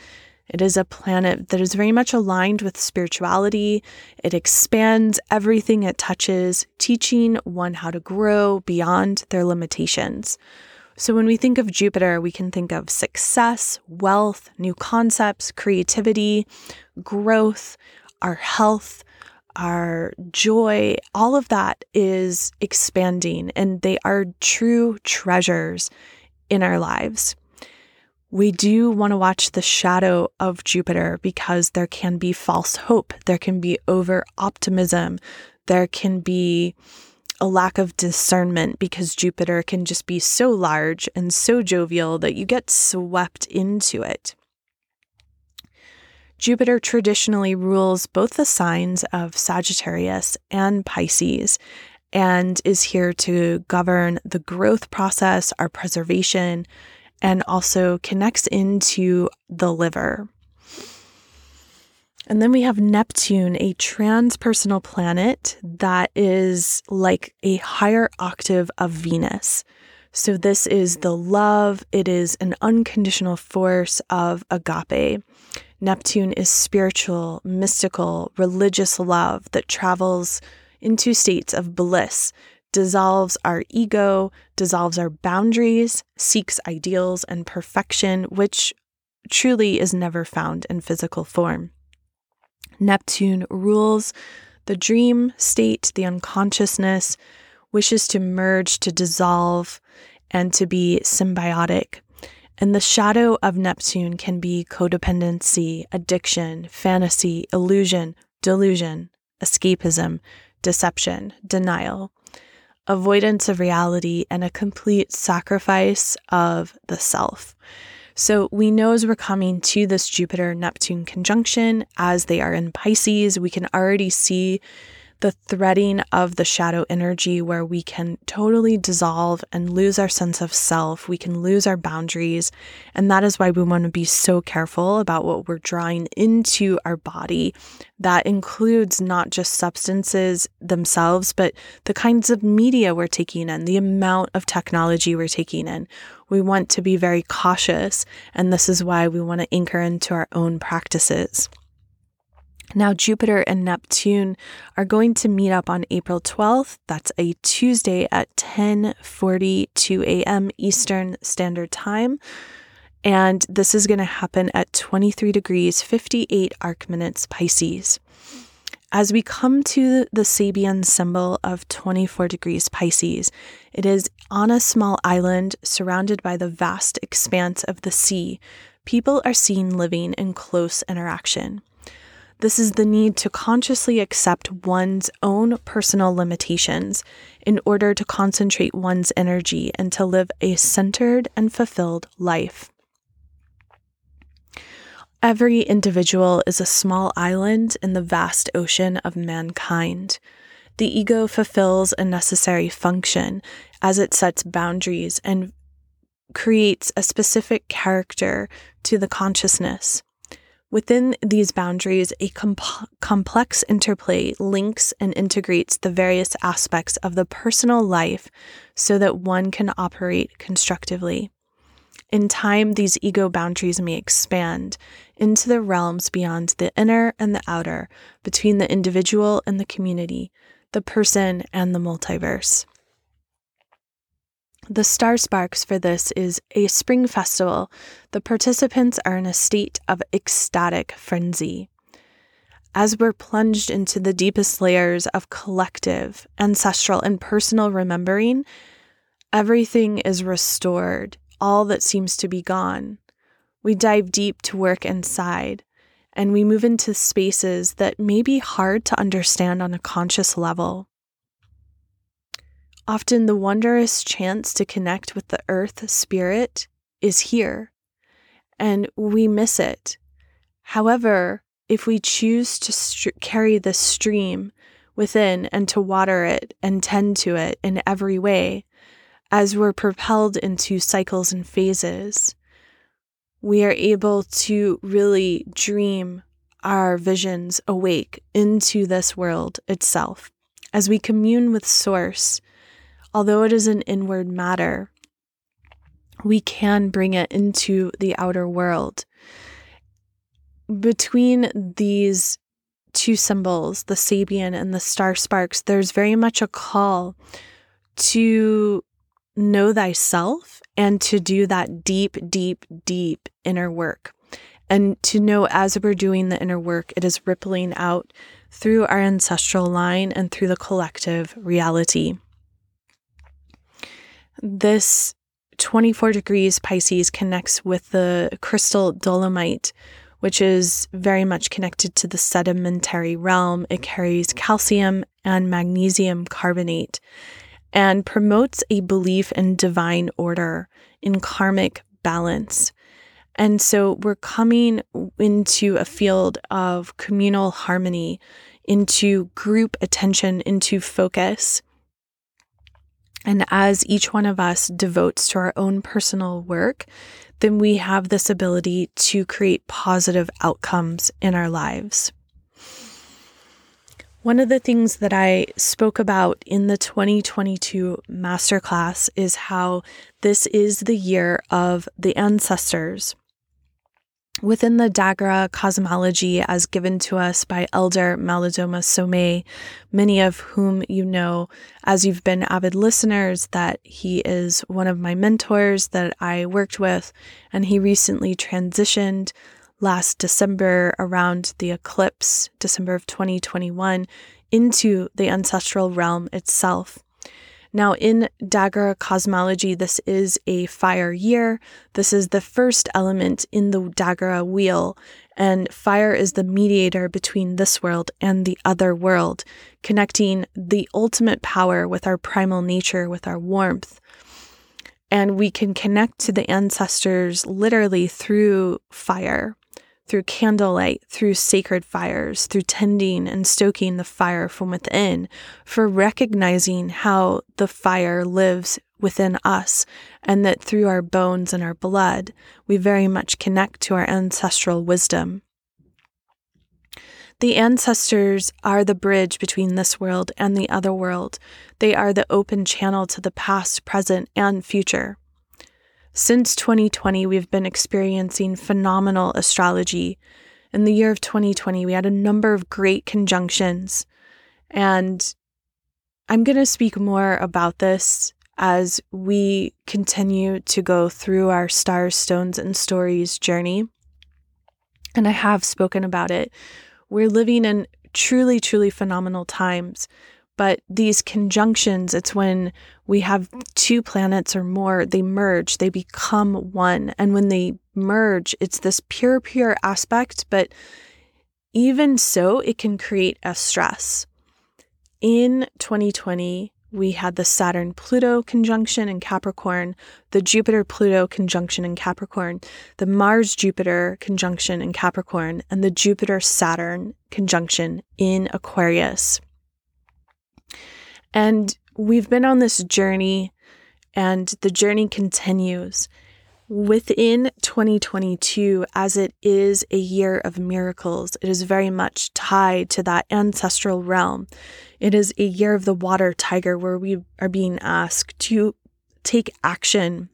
It is a planet that is very much aligned with spirituality. It expands everything it touches, teaching one how to grow beyond their limitations. So, when we think of Jupiter, we can think of success, wealth, new concepts, creativity, growth, our health, our joy. All of that is expanding, and they are true treasures in our lives. We do want to watch the shadow of Jupiter because there can be false hope, there can be over optimism, there can be a lack of discernment because Jupiter can just be so large and so jovial that you get swept into it. Jupiter traditionally rules both the signs of Sagittarius and Pisces and is here to govern the growth process, our preservation, and also connects into the liver. And then we have Neptune, a transpersonal planet that is like a higher octave of Venus. So, this is the love, it is an unconditional force of agape. Neptune is spiritual, mystical, religious love that travels into states of bliss, dissolves our ego, dissolves our boundaries, seeks ideals and perfection, which truly is never found in physical form. Neptune rules the dream state, the unconsciousness, wishes to merge, to dissolve, and to be symbiotic. And the shadow of Neptune can be codependency, addiction, fantasy, illusion, delusion, escapism, deception, denial, avoidance of reality, and a complete sacrifice of the self. So we know as we're coming to this Jupiter Neptune conjunction, as they are in Pisces, we can already see the threading of the shadow energy where we can totally dissolve and lose our sense of self. We can lose our boundaries. And that is why we want to be so careful about what we're drawing into our body. That includes not just substances themselves, but the kinds of media we're taking in, the amount of technology we're taking in. We want to be very cautious. And this is why we want to anchor into our own practices. Now, Jupiter and Neptune are going to meet up on April 12th. That's a Tuesday at 10:42 a.m. Eastern Standard Time. And this is going to happen at 23 degrees 58 arc minutes Pisces. As we come to the Sabian symbol of 24 degrees Pisces, it is on a small island surrounded by the vast expanse of the sea. People are seen living in close interaction. This is the need to consciously accept one's own personal limitations in order to concentrate one's energy and to live a centered and fulfilled life. Every individual is a small island in the vast ocean of mankind. The ego fulfills a necessary function as it sets boundaries and creates a specific character to the consciousness. Within these boundaries, a comp- complex interplay links and integrates the various aspects of the personal life so that one can operate constructively. In time, these ego boundaries may expand into the realms beyond the inner and the outer, between the individual and the community, the person and the multiverse. The Star Sparks for this is a spring festival. The participants are in a state of ecstatic frenzy. As we're plunged into the deepest layers of collective, ancestral, and personal remembering, everything is restored, all that seems to be gone. We dive deep to work inside, and we move into spaces that may be hard to understand on a conscious level. Often the wondrous chance to connect with the earth spirit is here, and we miss it. However, if we choose to st- carry the stream within and to water it and tend to it in every way, as we're propelled into cycles and phases, we are able to really dream our visions awake into this world itself. As we commune with Source, although it is an inward matter, we can bring it into the outer world. Between these two symbols, the Sabian and the star sparks, there's very much a call to know thyself and to do that deep, deep, deep inner work. And to know as we're doing the inner work, it is rippling out through our ancestral line and through the collective reality. This 24 degrees Pisces connects with the crystal dolomite, which is very much connected to the sedimentary realm. It carries calcium and magnesium carbonate and promotes a belief in divine order, in karmic balance. And so we're coming into a field of communal harmony, into group attention, into focus. And as each one of us devotes to our own personal work, then we have this ability to create positive outcomes in our lives. One of the things that I spoke about in the 2022 masterclass is how this is the year of the ancestors. Within the Dagara cosmology, as given to us by Elder Malidoma Somé, many of whom you know as you've been avid listeners, that he is one of my mentors that I worked with, and he recently transitioned last December around the eclipse, December of 2021, into the ancestral realm itself. Now, in Dagara cosmology, this is a fire year. This is the first element in the Dagara wheel, and fire is the mediator between this world and the other world, connecting the ultimate power with our primal nature, with our warmth. And we can connect to the ancestors literally through fire through candlelight, through sacred fires, through tending and stoking the fire from within, for recognizing how the fire lives within us, and that through our bones and our blood, we very much connect to our ancestral wisdom. The ancestors are the bridge between this world and the other world. They are the open channel to the past, present, and future. Since 2020, we've been experiencing phenomenal astrology. In the year of 2020, we had a number of great conjunctions. And I'm going to speak more about this as we continue to go through our stars, stones, and stories journey. And I have spoken about it. We're living in truly, truly phenomenal times but these conjunctions, it's when we have two planets or more, they merge, they become one. And when they merge, it's this pure, pure aspect, but even so, it can create a stress. In 2020, we had the Saturn Pluto conjunction in Capricorn, the Jupiter Pluto conjunction in Capricorn, the Mars Jupiter conjunction in Capricorn, and the Jupiter Saturn conjunction in Aquarius. And we've been on this journey, and the journey continues. Within 2022, as it is a year of miracles, it is very much tied to that ancestral realm. It is a year of the water tiger where we are being asked to take action.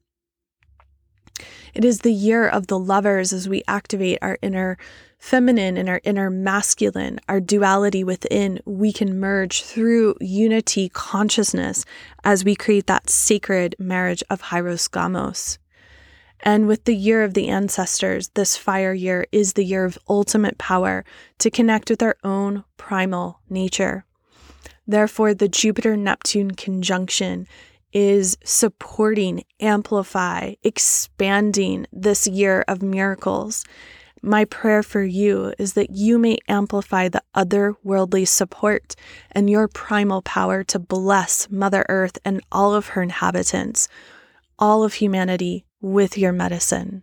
It is the year of the lovers as we activate our inner feminine and our inner masculine, our duality within, we can merge through unity consciousness as we create that sacred marriage of Hieros Gamos. And with the year of the ancestors, this fire year is the year of ultimate power to connect with our own primal nature. Therefore, the Jupiter Neptune conjunction is supporting, amplify, expanding this year of miracles my prayer for you is that you may amplify the otherworldly support and your primal power to bless Mother Earth and all of her inhabitants, all of humanity, with your medicine.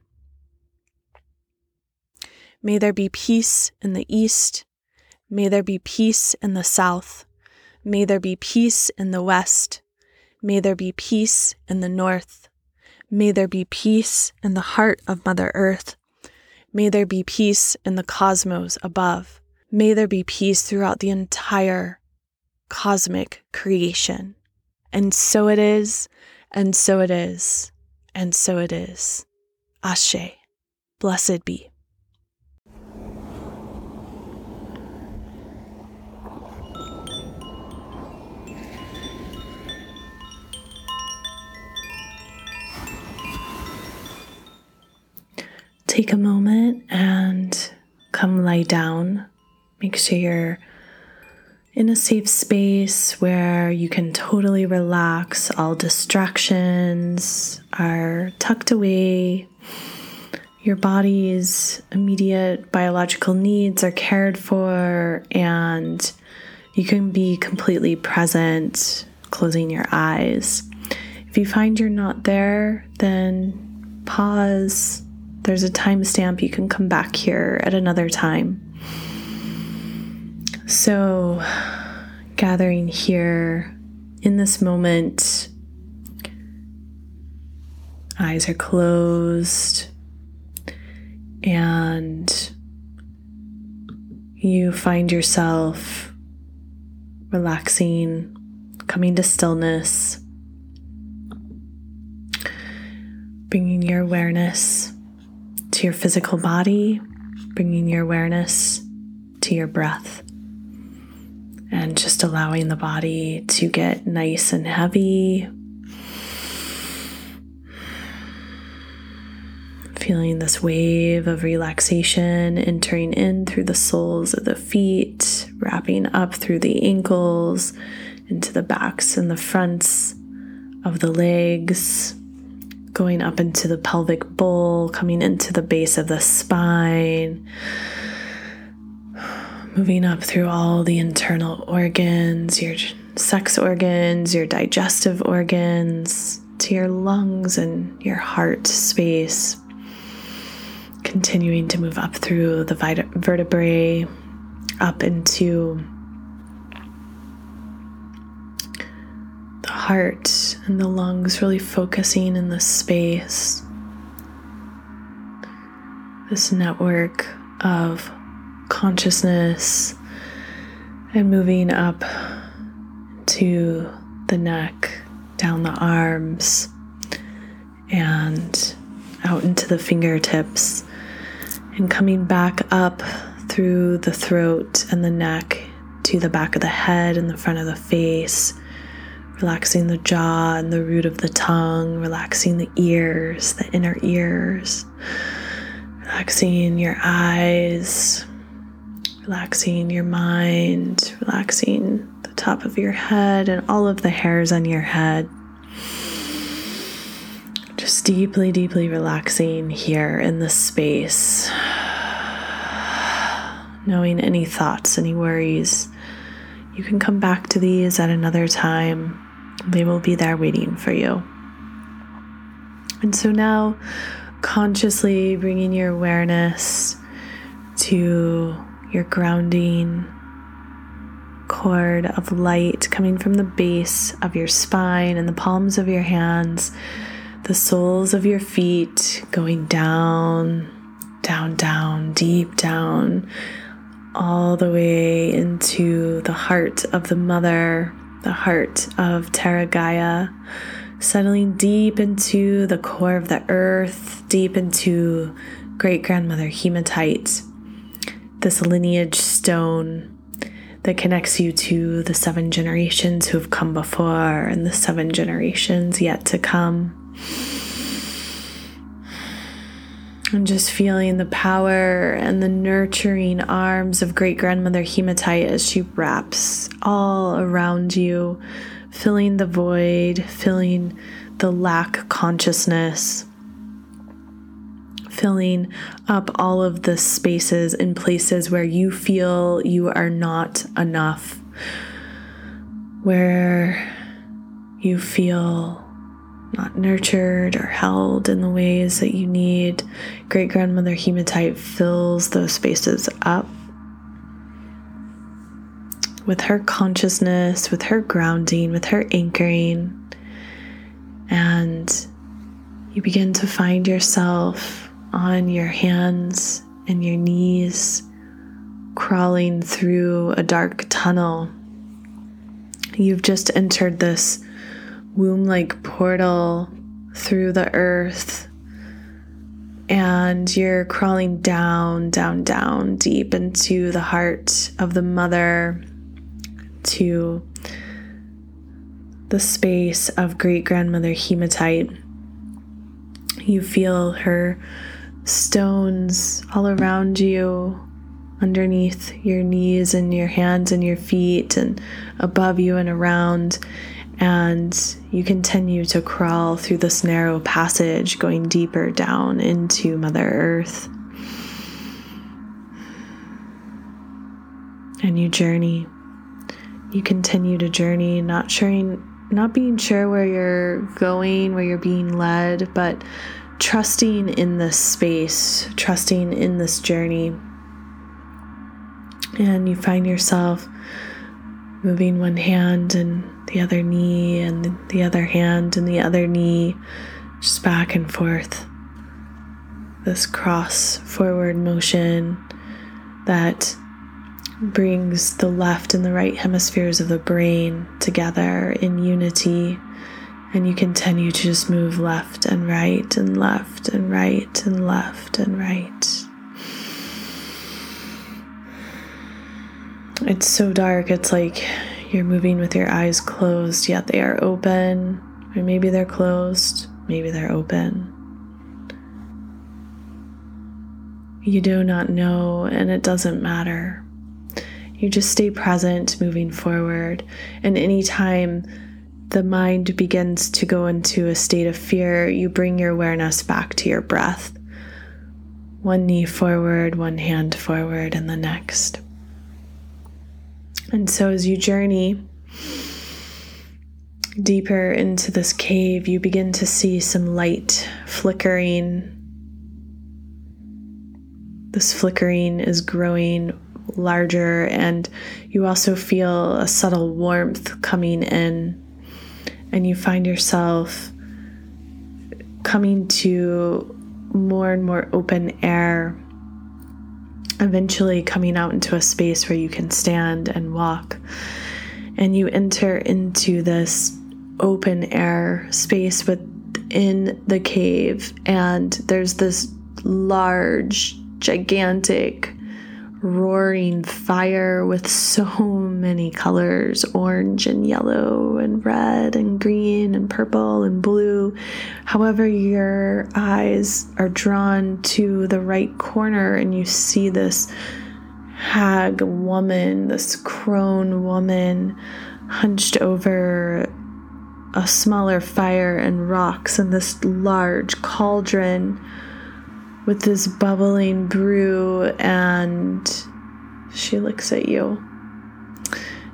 May there be peace in the east. May there be peace in the south. May there be peace in the west. May there be peace in the north. May there be peace in the heart of Mother Earth. May there be peace in the cosmos above. May there be peace throughout the entire cosmic creation. And so it is, and so it is, and so it is. Ashe. Blessed be. Take a moment and come lie down. Make sure you're in a safe space where you can totally relax. All distractions are tucked away. Your body's immediate biological needs are cared for, and you can be completely present, closing your eyes. If you find you're not there, then pause. There's a timestamp. You can come back here at another time. So, gathering here in this moment, eyes are closed, and you find yourself relaxing, coming to stillness, bringing your awareness your physical body, bringing your awareness to your breath and just allowing the body to get nice and heavy. Feeling this wave of relaxation entering in through the soles of the feet, wrapping up through the ankles, into the backs and the fronts of the legs, going up into the pelvic bowl, coming into the base of the spine moving up through all the internal organs, your sex organs, your digestive organs, to your lungs and your heart space. Continuing to move up through the vertebrae, up into heart and the lungs, really focusing in the space. This network of consciousness and moving up to the neck, down the arms, and out into the fingertips, and coming back up through the throat and the neck to the back of the head and the front of the face, relaxing the jaw and the root of the tongue, relaxing the ears, the inner ears, relaxing your eyes relaxing your mind, relaxing the top of your head and all of the hairs on your head. Just deeply, deeply relaxing here in this space. Knowing any thoughts, any worries, you can come back to these at another time. They will be there waiting for you. And so now, consciously bringing your awareness to your grounding cord of light coming from the base of your spine and the palms of your hands, the soles of your feet going down, down, down, deep down, all the way into the heart of the mother, the heart of Terra Gaia, settling deep into the core of the earth, deep into great grandmother Hematite this lineage stone that connects you to the seven generations who have come before and the seven generations yet to come. And just feeling the power and the nurturing arms of great grandmother Hematite as she wraps all around you, filling the void, filling the lack consciousness filling up all of the spaces and places where you feel you are not enough, where you feel not nurtured or held in the ways that you need. Great grandmother hematite fills those spaces up with her consciousness, with her grounding, with her anchoring. And you begin to find yourself on your hands and your knees, crawling through a dark tunnel. You've just entered this womb like portal through the earth, and you're crawling down, down, down, deep into the heart of the mother to the space of great grandmother hematite. You feel her stones all around you, underneath your knees and your hands and your feet, and above you and around. And you continue to crawl through this narrow passage, going deeper down into Mother Earth. And you journey. You continue to journey, not sure, not being sure where you're going, where you're being led, but trusting in this space, trusting in this journey. And you find yourself moving one hand and the other knee, and the other hand and the other knee, just back and forth. This cross forward motion that brings the left and the right hemispheres of the brain together in unity and you continue to just move left and right and left and right and left and right. It's so dark, it's like you're moving with your eyes closed, yet they are open, or maybe they're closed, maybe they're open. You do not know, and it doesn't matter. You just stay present moving forward, and anytime the mind begins to go into a state of fear, you bring your awareness back to your breath. One knee forward, one hand forward, and the next. And so, as you journey deeper into this cave, you begin to see some light flickering. This flickering is growing larger, and you also feel a subtle warmth coming in and you find yourself coming to more and more open air, eventually coming out into a space where you can stand and walk. And you enter into this open air space within the cave, and there's this large, gigantic roaring fire with so [laughs] many colors orange and yellow and red and green and purple and blue. However, your eyes are drawn to the right corner and you see this hag woman, this crone woman, hunched over a smaller fire and rocks in this large cauldron with this bubbling brew, and she looks at you.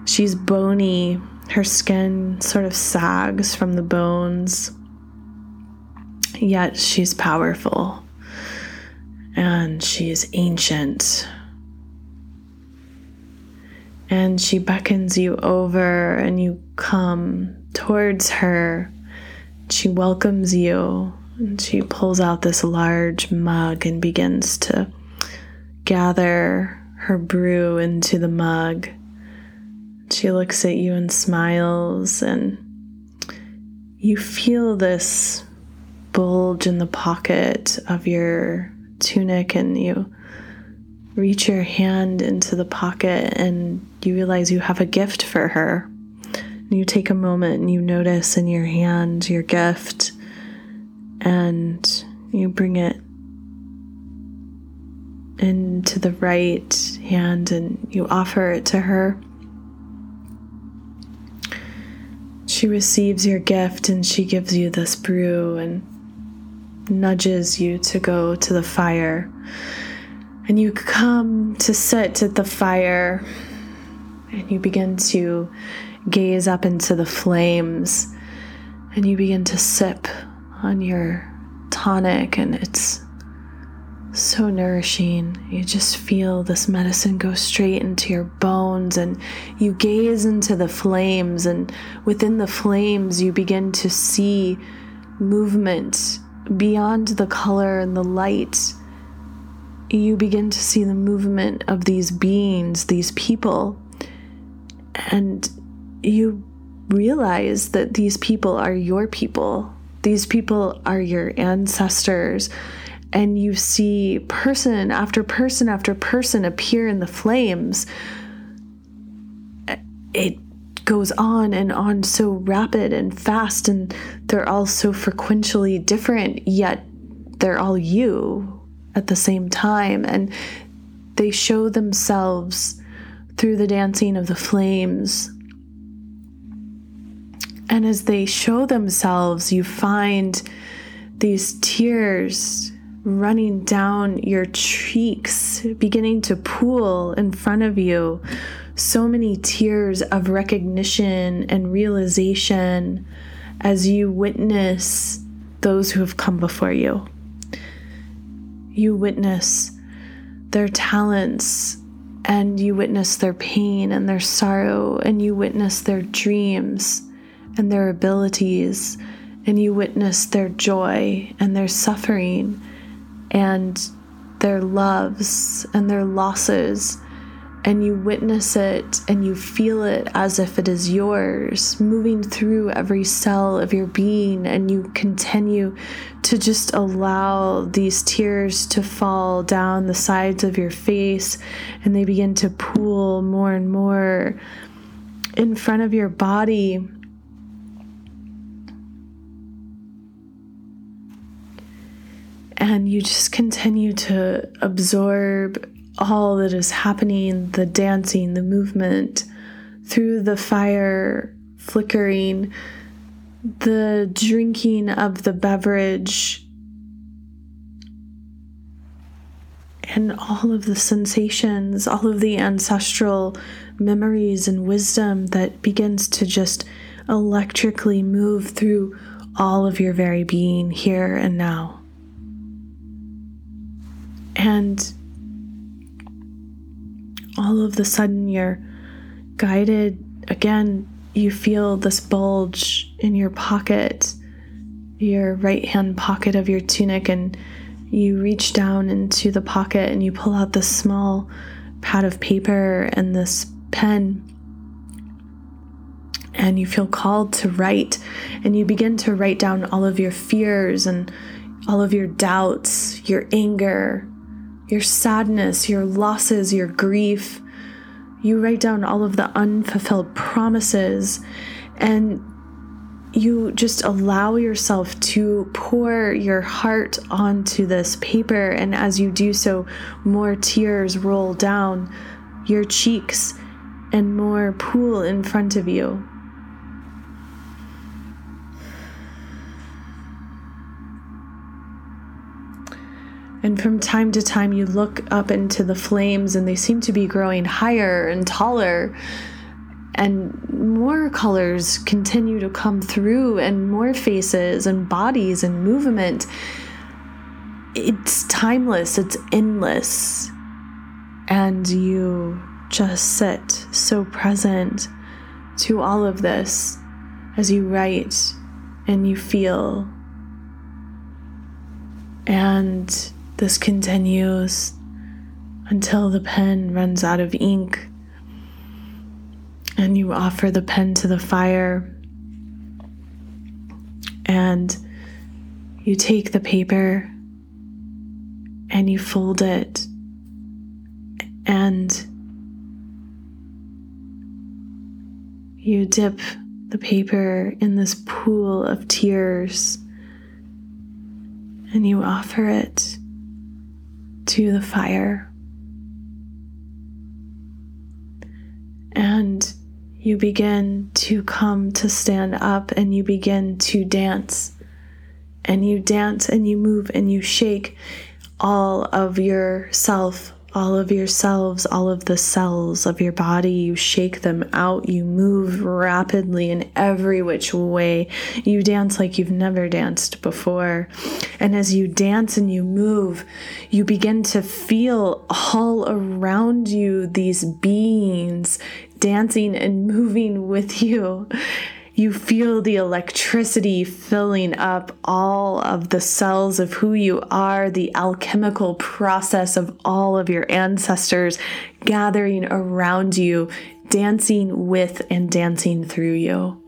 She's bony, her skin sort of sags from the bones, yet she's powerful and she's ancient. And she beckons you over, and you come towards her. She welcomes you and she pulls out this large mug and begins to gather her brew into the mug. She looks at you and smiles, and you feel this bulge in the pocket of your tunic, and you reach your hand into the pocket, and you realize you have a gift for her. You take a moment and you notice in your hand your gift and you bring it into the right hand and you offer it to her. She receives your gift and she gives you this brew and nudges you to go to the fire. And you come to sit at the fire and you begin to gaze up into the flames and you begin to sip on your tonic, and it's so nourishing. You just feel this medicine go straight into your bones, and you gaze into the flames, and within the flames, you begin to see movement beyond the color and the light. You begin to see the movement of these beings, these people, and you realize that these people are your people these people are your ancestors. And you see person after person after person appear in the flames. It goes on and on so rapid and fast, and they're all so frequentially different, yet they're all you. at the same time. And they show themselves through the dancing of the flames. And as they show themselves, you find these tears running down your cheeks, beginning to pool in front of you. So many tears of recognition and realization as you witness those who have come before you. You witness their talents and you witness their pain and their sorrow, and you witness their dreams and their abilities, and you witness their joy and their suffering and their loves and their losses and you witness it and you feel it as if it is yours, moving through every cell of your being, and you continue to just allow these tears to fall down the sides of your face, and they begin to pool more and more in front of your body. And you just continue to absorb all that is happening the dancing, the movement through the fire flickering, the drinking of the beverage, and all of the sensations, all of the ancestral memories and wisdom that begins to just electrically move through all of your very being here and now. And all of the sudden you're guided. Again you feel this bulge in your pocket your right hand pocket of your tunic and you reach down into the pocket and you pull out this small pad of paper and this pen. And you feel called to write. And you begin to write down all of your fears and all of your doubts your anger your sadness, your losses, your grief. You write down all of the unfulfilled promises and you just allow yourself to pour your heart onto this paper. And as you do so, more tears roll down your cheeks and more pool in front of you. And from time to time, you look up into the flames, and they seem to be growing higher and taller. And more colors continue to come through, and more faces and bodies and movement. It's timeless, it's endless. And you just sit so present to all of this as you write and you feel. And this continues until the pen runs out of ink and you offer the pen to the fire and you take the paper and you fold it and you dip the paper in this pool of tears and you offer it to the fire. And you begin to come to stand up and you begin to dance. And you dance and you move and you shake all of yourself all of yourselves, all of the cells of your body. You shake them out. You move rapidly in every which way. You dance like you've never danced before. And as you dance and you move, you begin to feel all around you these beings dancing and [laughs] moving with you. You feel the electricity filling up all of the cells of who you are, the alchemical process of all of your ancestors gathering around you, dancing with and dancing through you.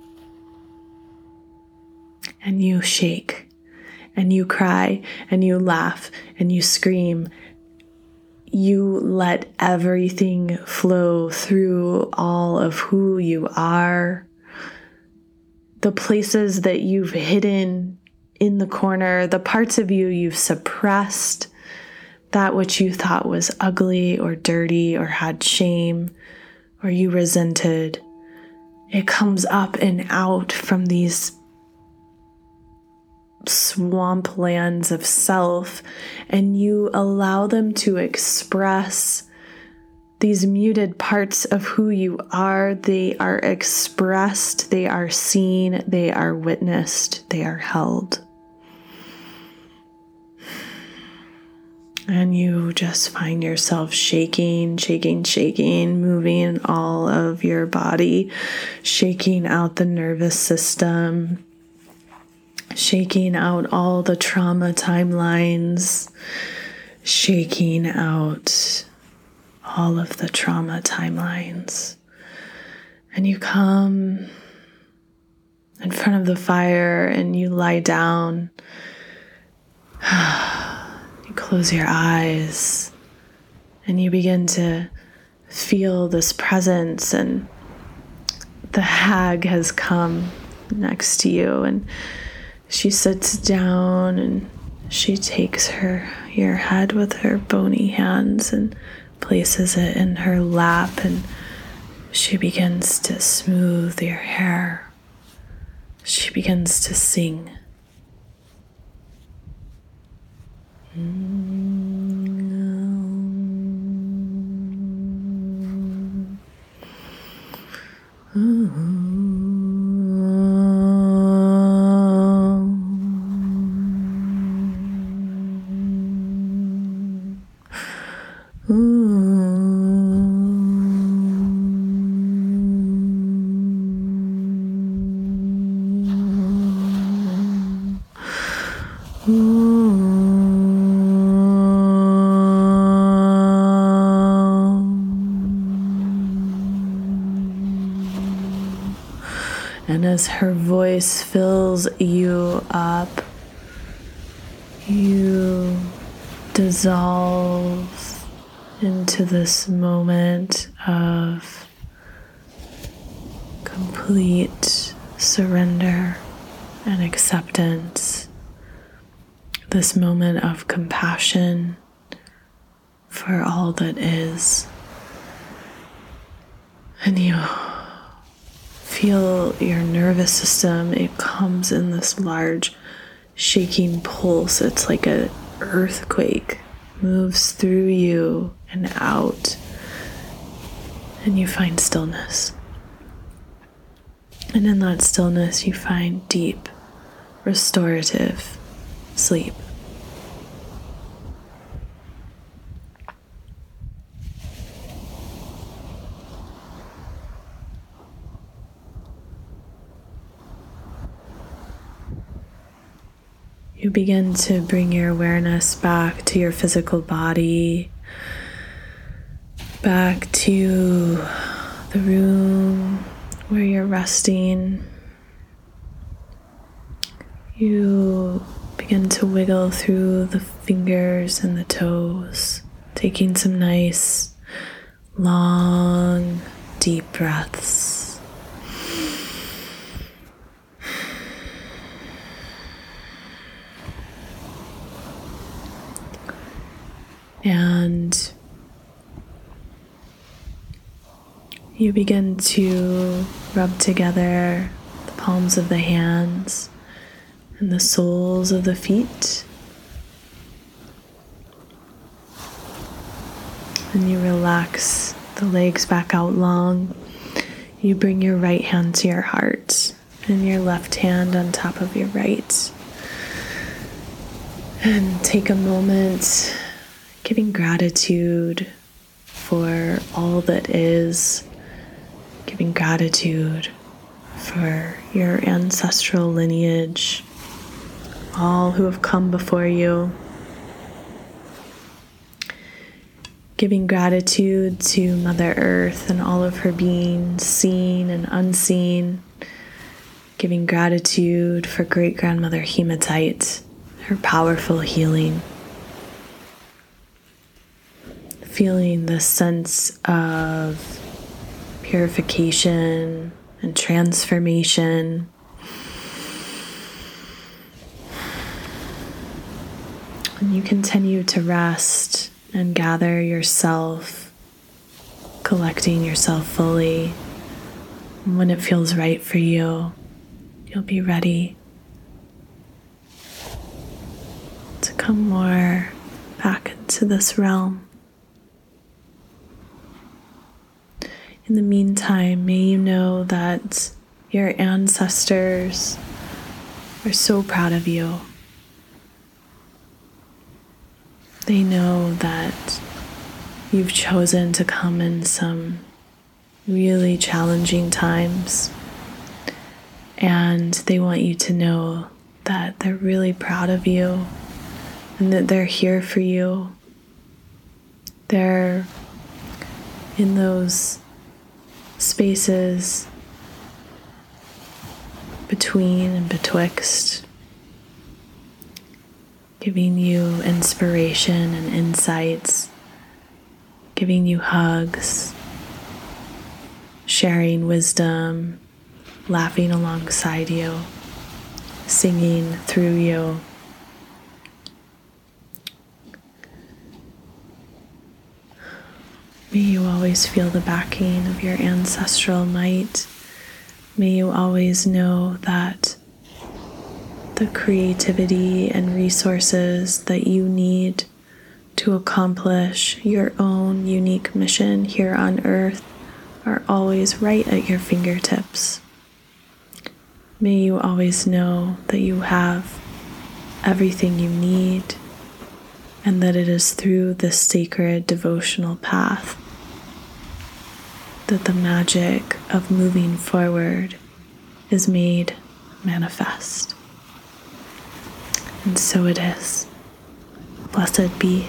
And you shake, and you cry, and you laugh, and you scream, you let everything flow through all of who you are the places that you've hidden in the corner, the parts of you you've suppressed, that which you thought was ugly or dirty or had shame or you resented, it comes up and out from these swamp lands of self, and you allow them to express these muted parts of who you are. They are expressed, they are seen, they are witnessed, they are held. And you just find yourself shaking, shaking, shaking, moving all of your body, shaking out the nervous system, shaking out all the trauma timelines, shaking out all of the trauma timelines. And you come in front of the fire and you lie down. [sighs] you close your eyes and you begin to feel this presence, and the hag has come next to you and she sits down and she takes her your head with her bony hands and places it in her lap and she begins to smooth your hair. She begins to sing. Mm-hmm. And as her voice fills you up, you dissolve into this moment of complete surrender and acceptance, this moment of compassion for all that is. And you feel your nervous system. It comes in this large shaking pulse. It's like an earthquake moves through you and out. And you find stillness. And in that stillness, you find deep, restorative sleep. You begin to bring your awareness back to your physical body, back to the room where you're resting. You begin to wiggle through the fingers and the toes, taking some nice, long, deep breaths. And you begin to rub together the palms of the hands and the soles of the feet. And you relax the legs back out long. You bring your right hand to your heart and your left hand on top of your right. And take a moment giving gratitude for all that is, giving gratitude for your ancestral lineage, all who have come before you. Giving gratitude to Mother Earth and all of her beings, seen and unseen. Giving gratitude for great grandmother Hematite, her powerful healing feeling the sense of purification and transformation. And you continue to rest and gather yourself, collecting yourself fully. And when it feels right for you, you'll be ready to come more back into this realm. In the meantime, may you know that your ancestors are so proud of you. They know that you've chosen to come in some really challenging times, and they want you to know that they're really proud of you and that they're here for you. They're in those spaces between and betwixt giving you inspiration and insights, giving you hugs, sharing wisdom, laughing alongside you, singing through you. May you always feel the backing of your ancestral might. May you always know that the creativity and resources that you need to accomplish your own unique mission here on earth are always right at your fingertips. May you always know that you have everything you need and that it is through this sacred devotional path that the magic of moving forward is made manifest. And so it is. Blessed be.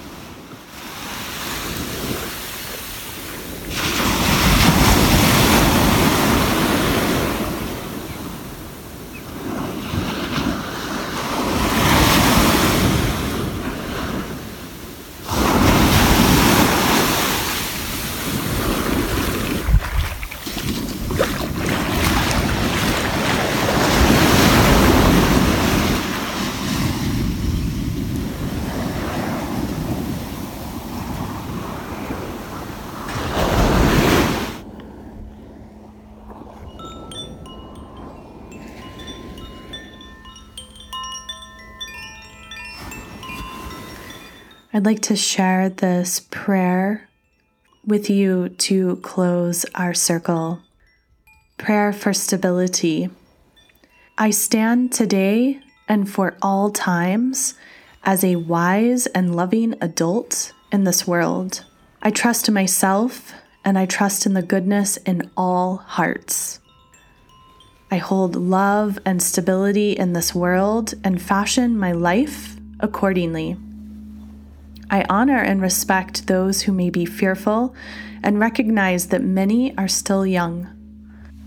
I'd like to share this prayer with you to close our circle. Prayer for stability. I stand today and for all times as a wise and loving adult in this world. I trust myself and I trust in the goodness in all hearts. I hold love and stability in this world and fashion my life accordingly. I honor and respect those who may be fearful and recognize that many are still young.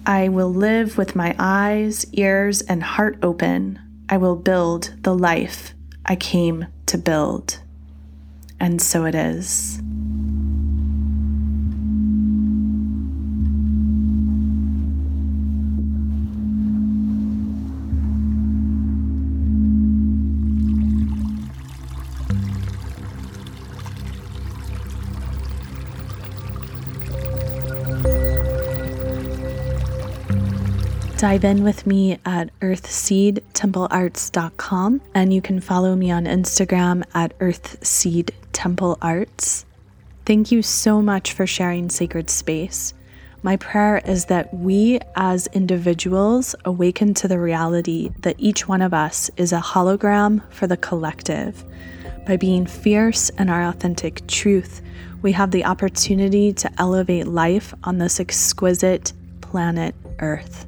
I will live with my eyes, ears, and heart open. I will build the life I came to build. And so it is. Dive in with me at earthseedtemplearts.com and you can follow me on Instagram at earthseedtemplearts. Thank you so much for sharing sacred space. My prayer is that we as individuals awaken to the reality that each one of us is a hologram for the collective. By being fierce in our authentic truth, we have the opportunity to elevate life on this exquisite planet Earth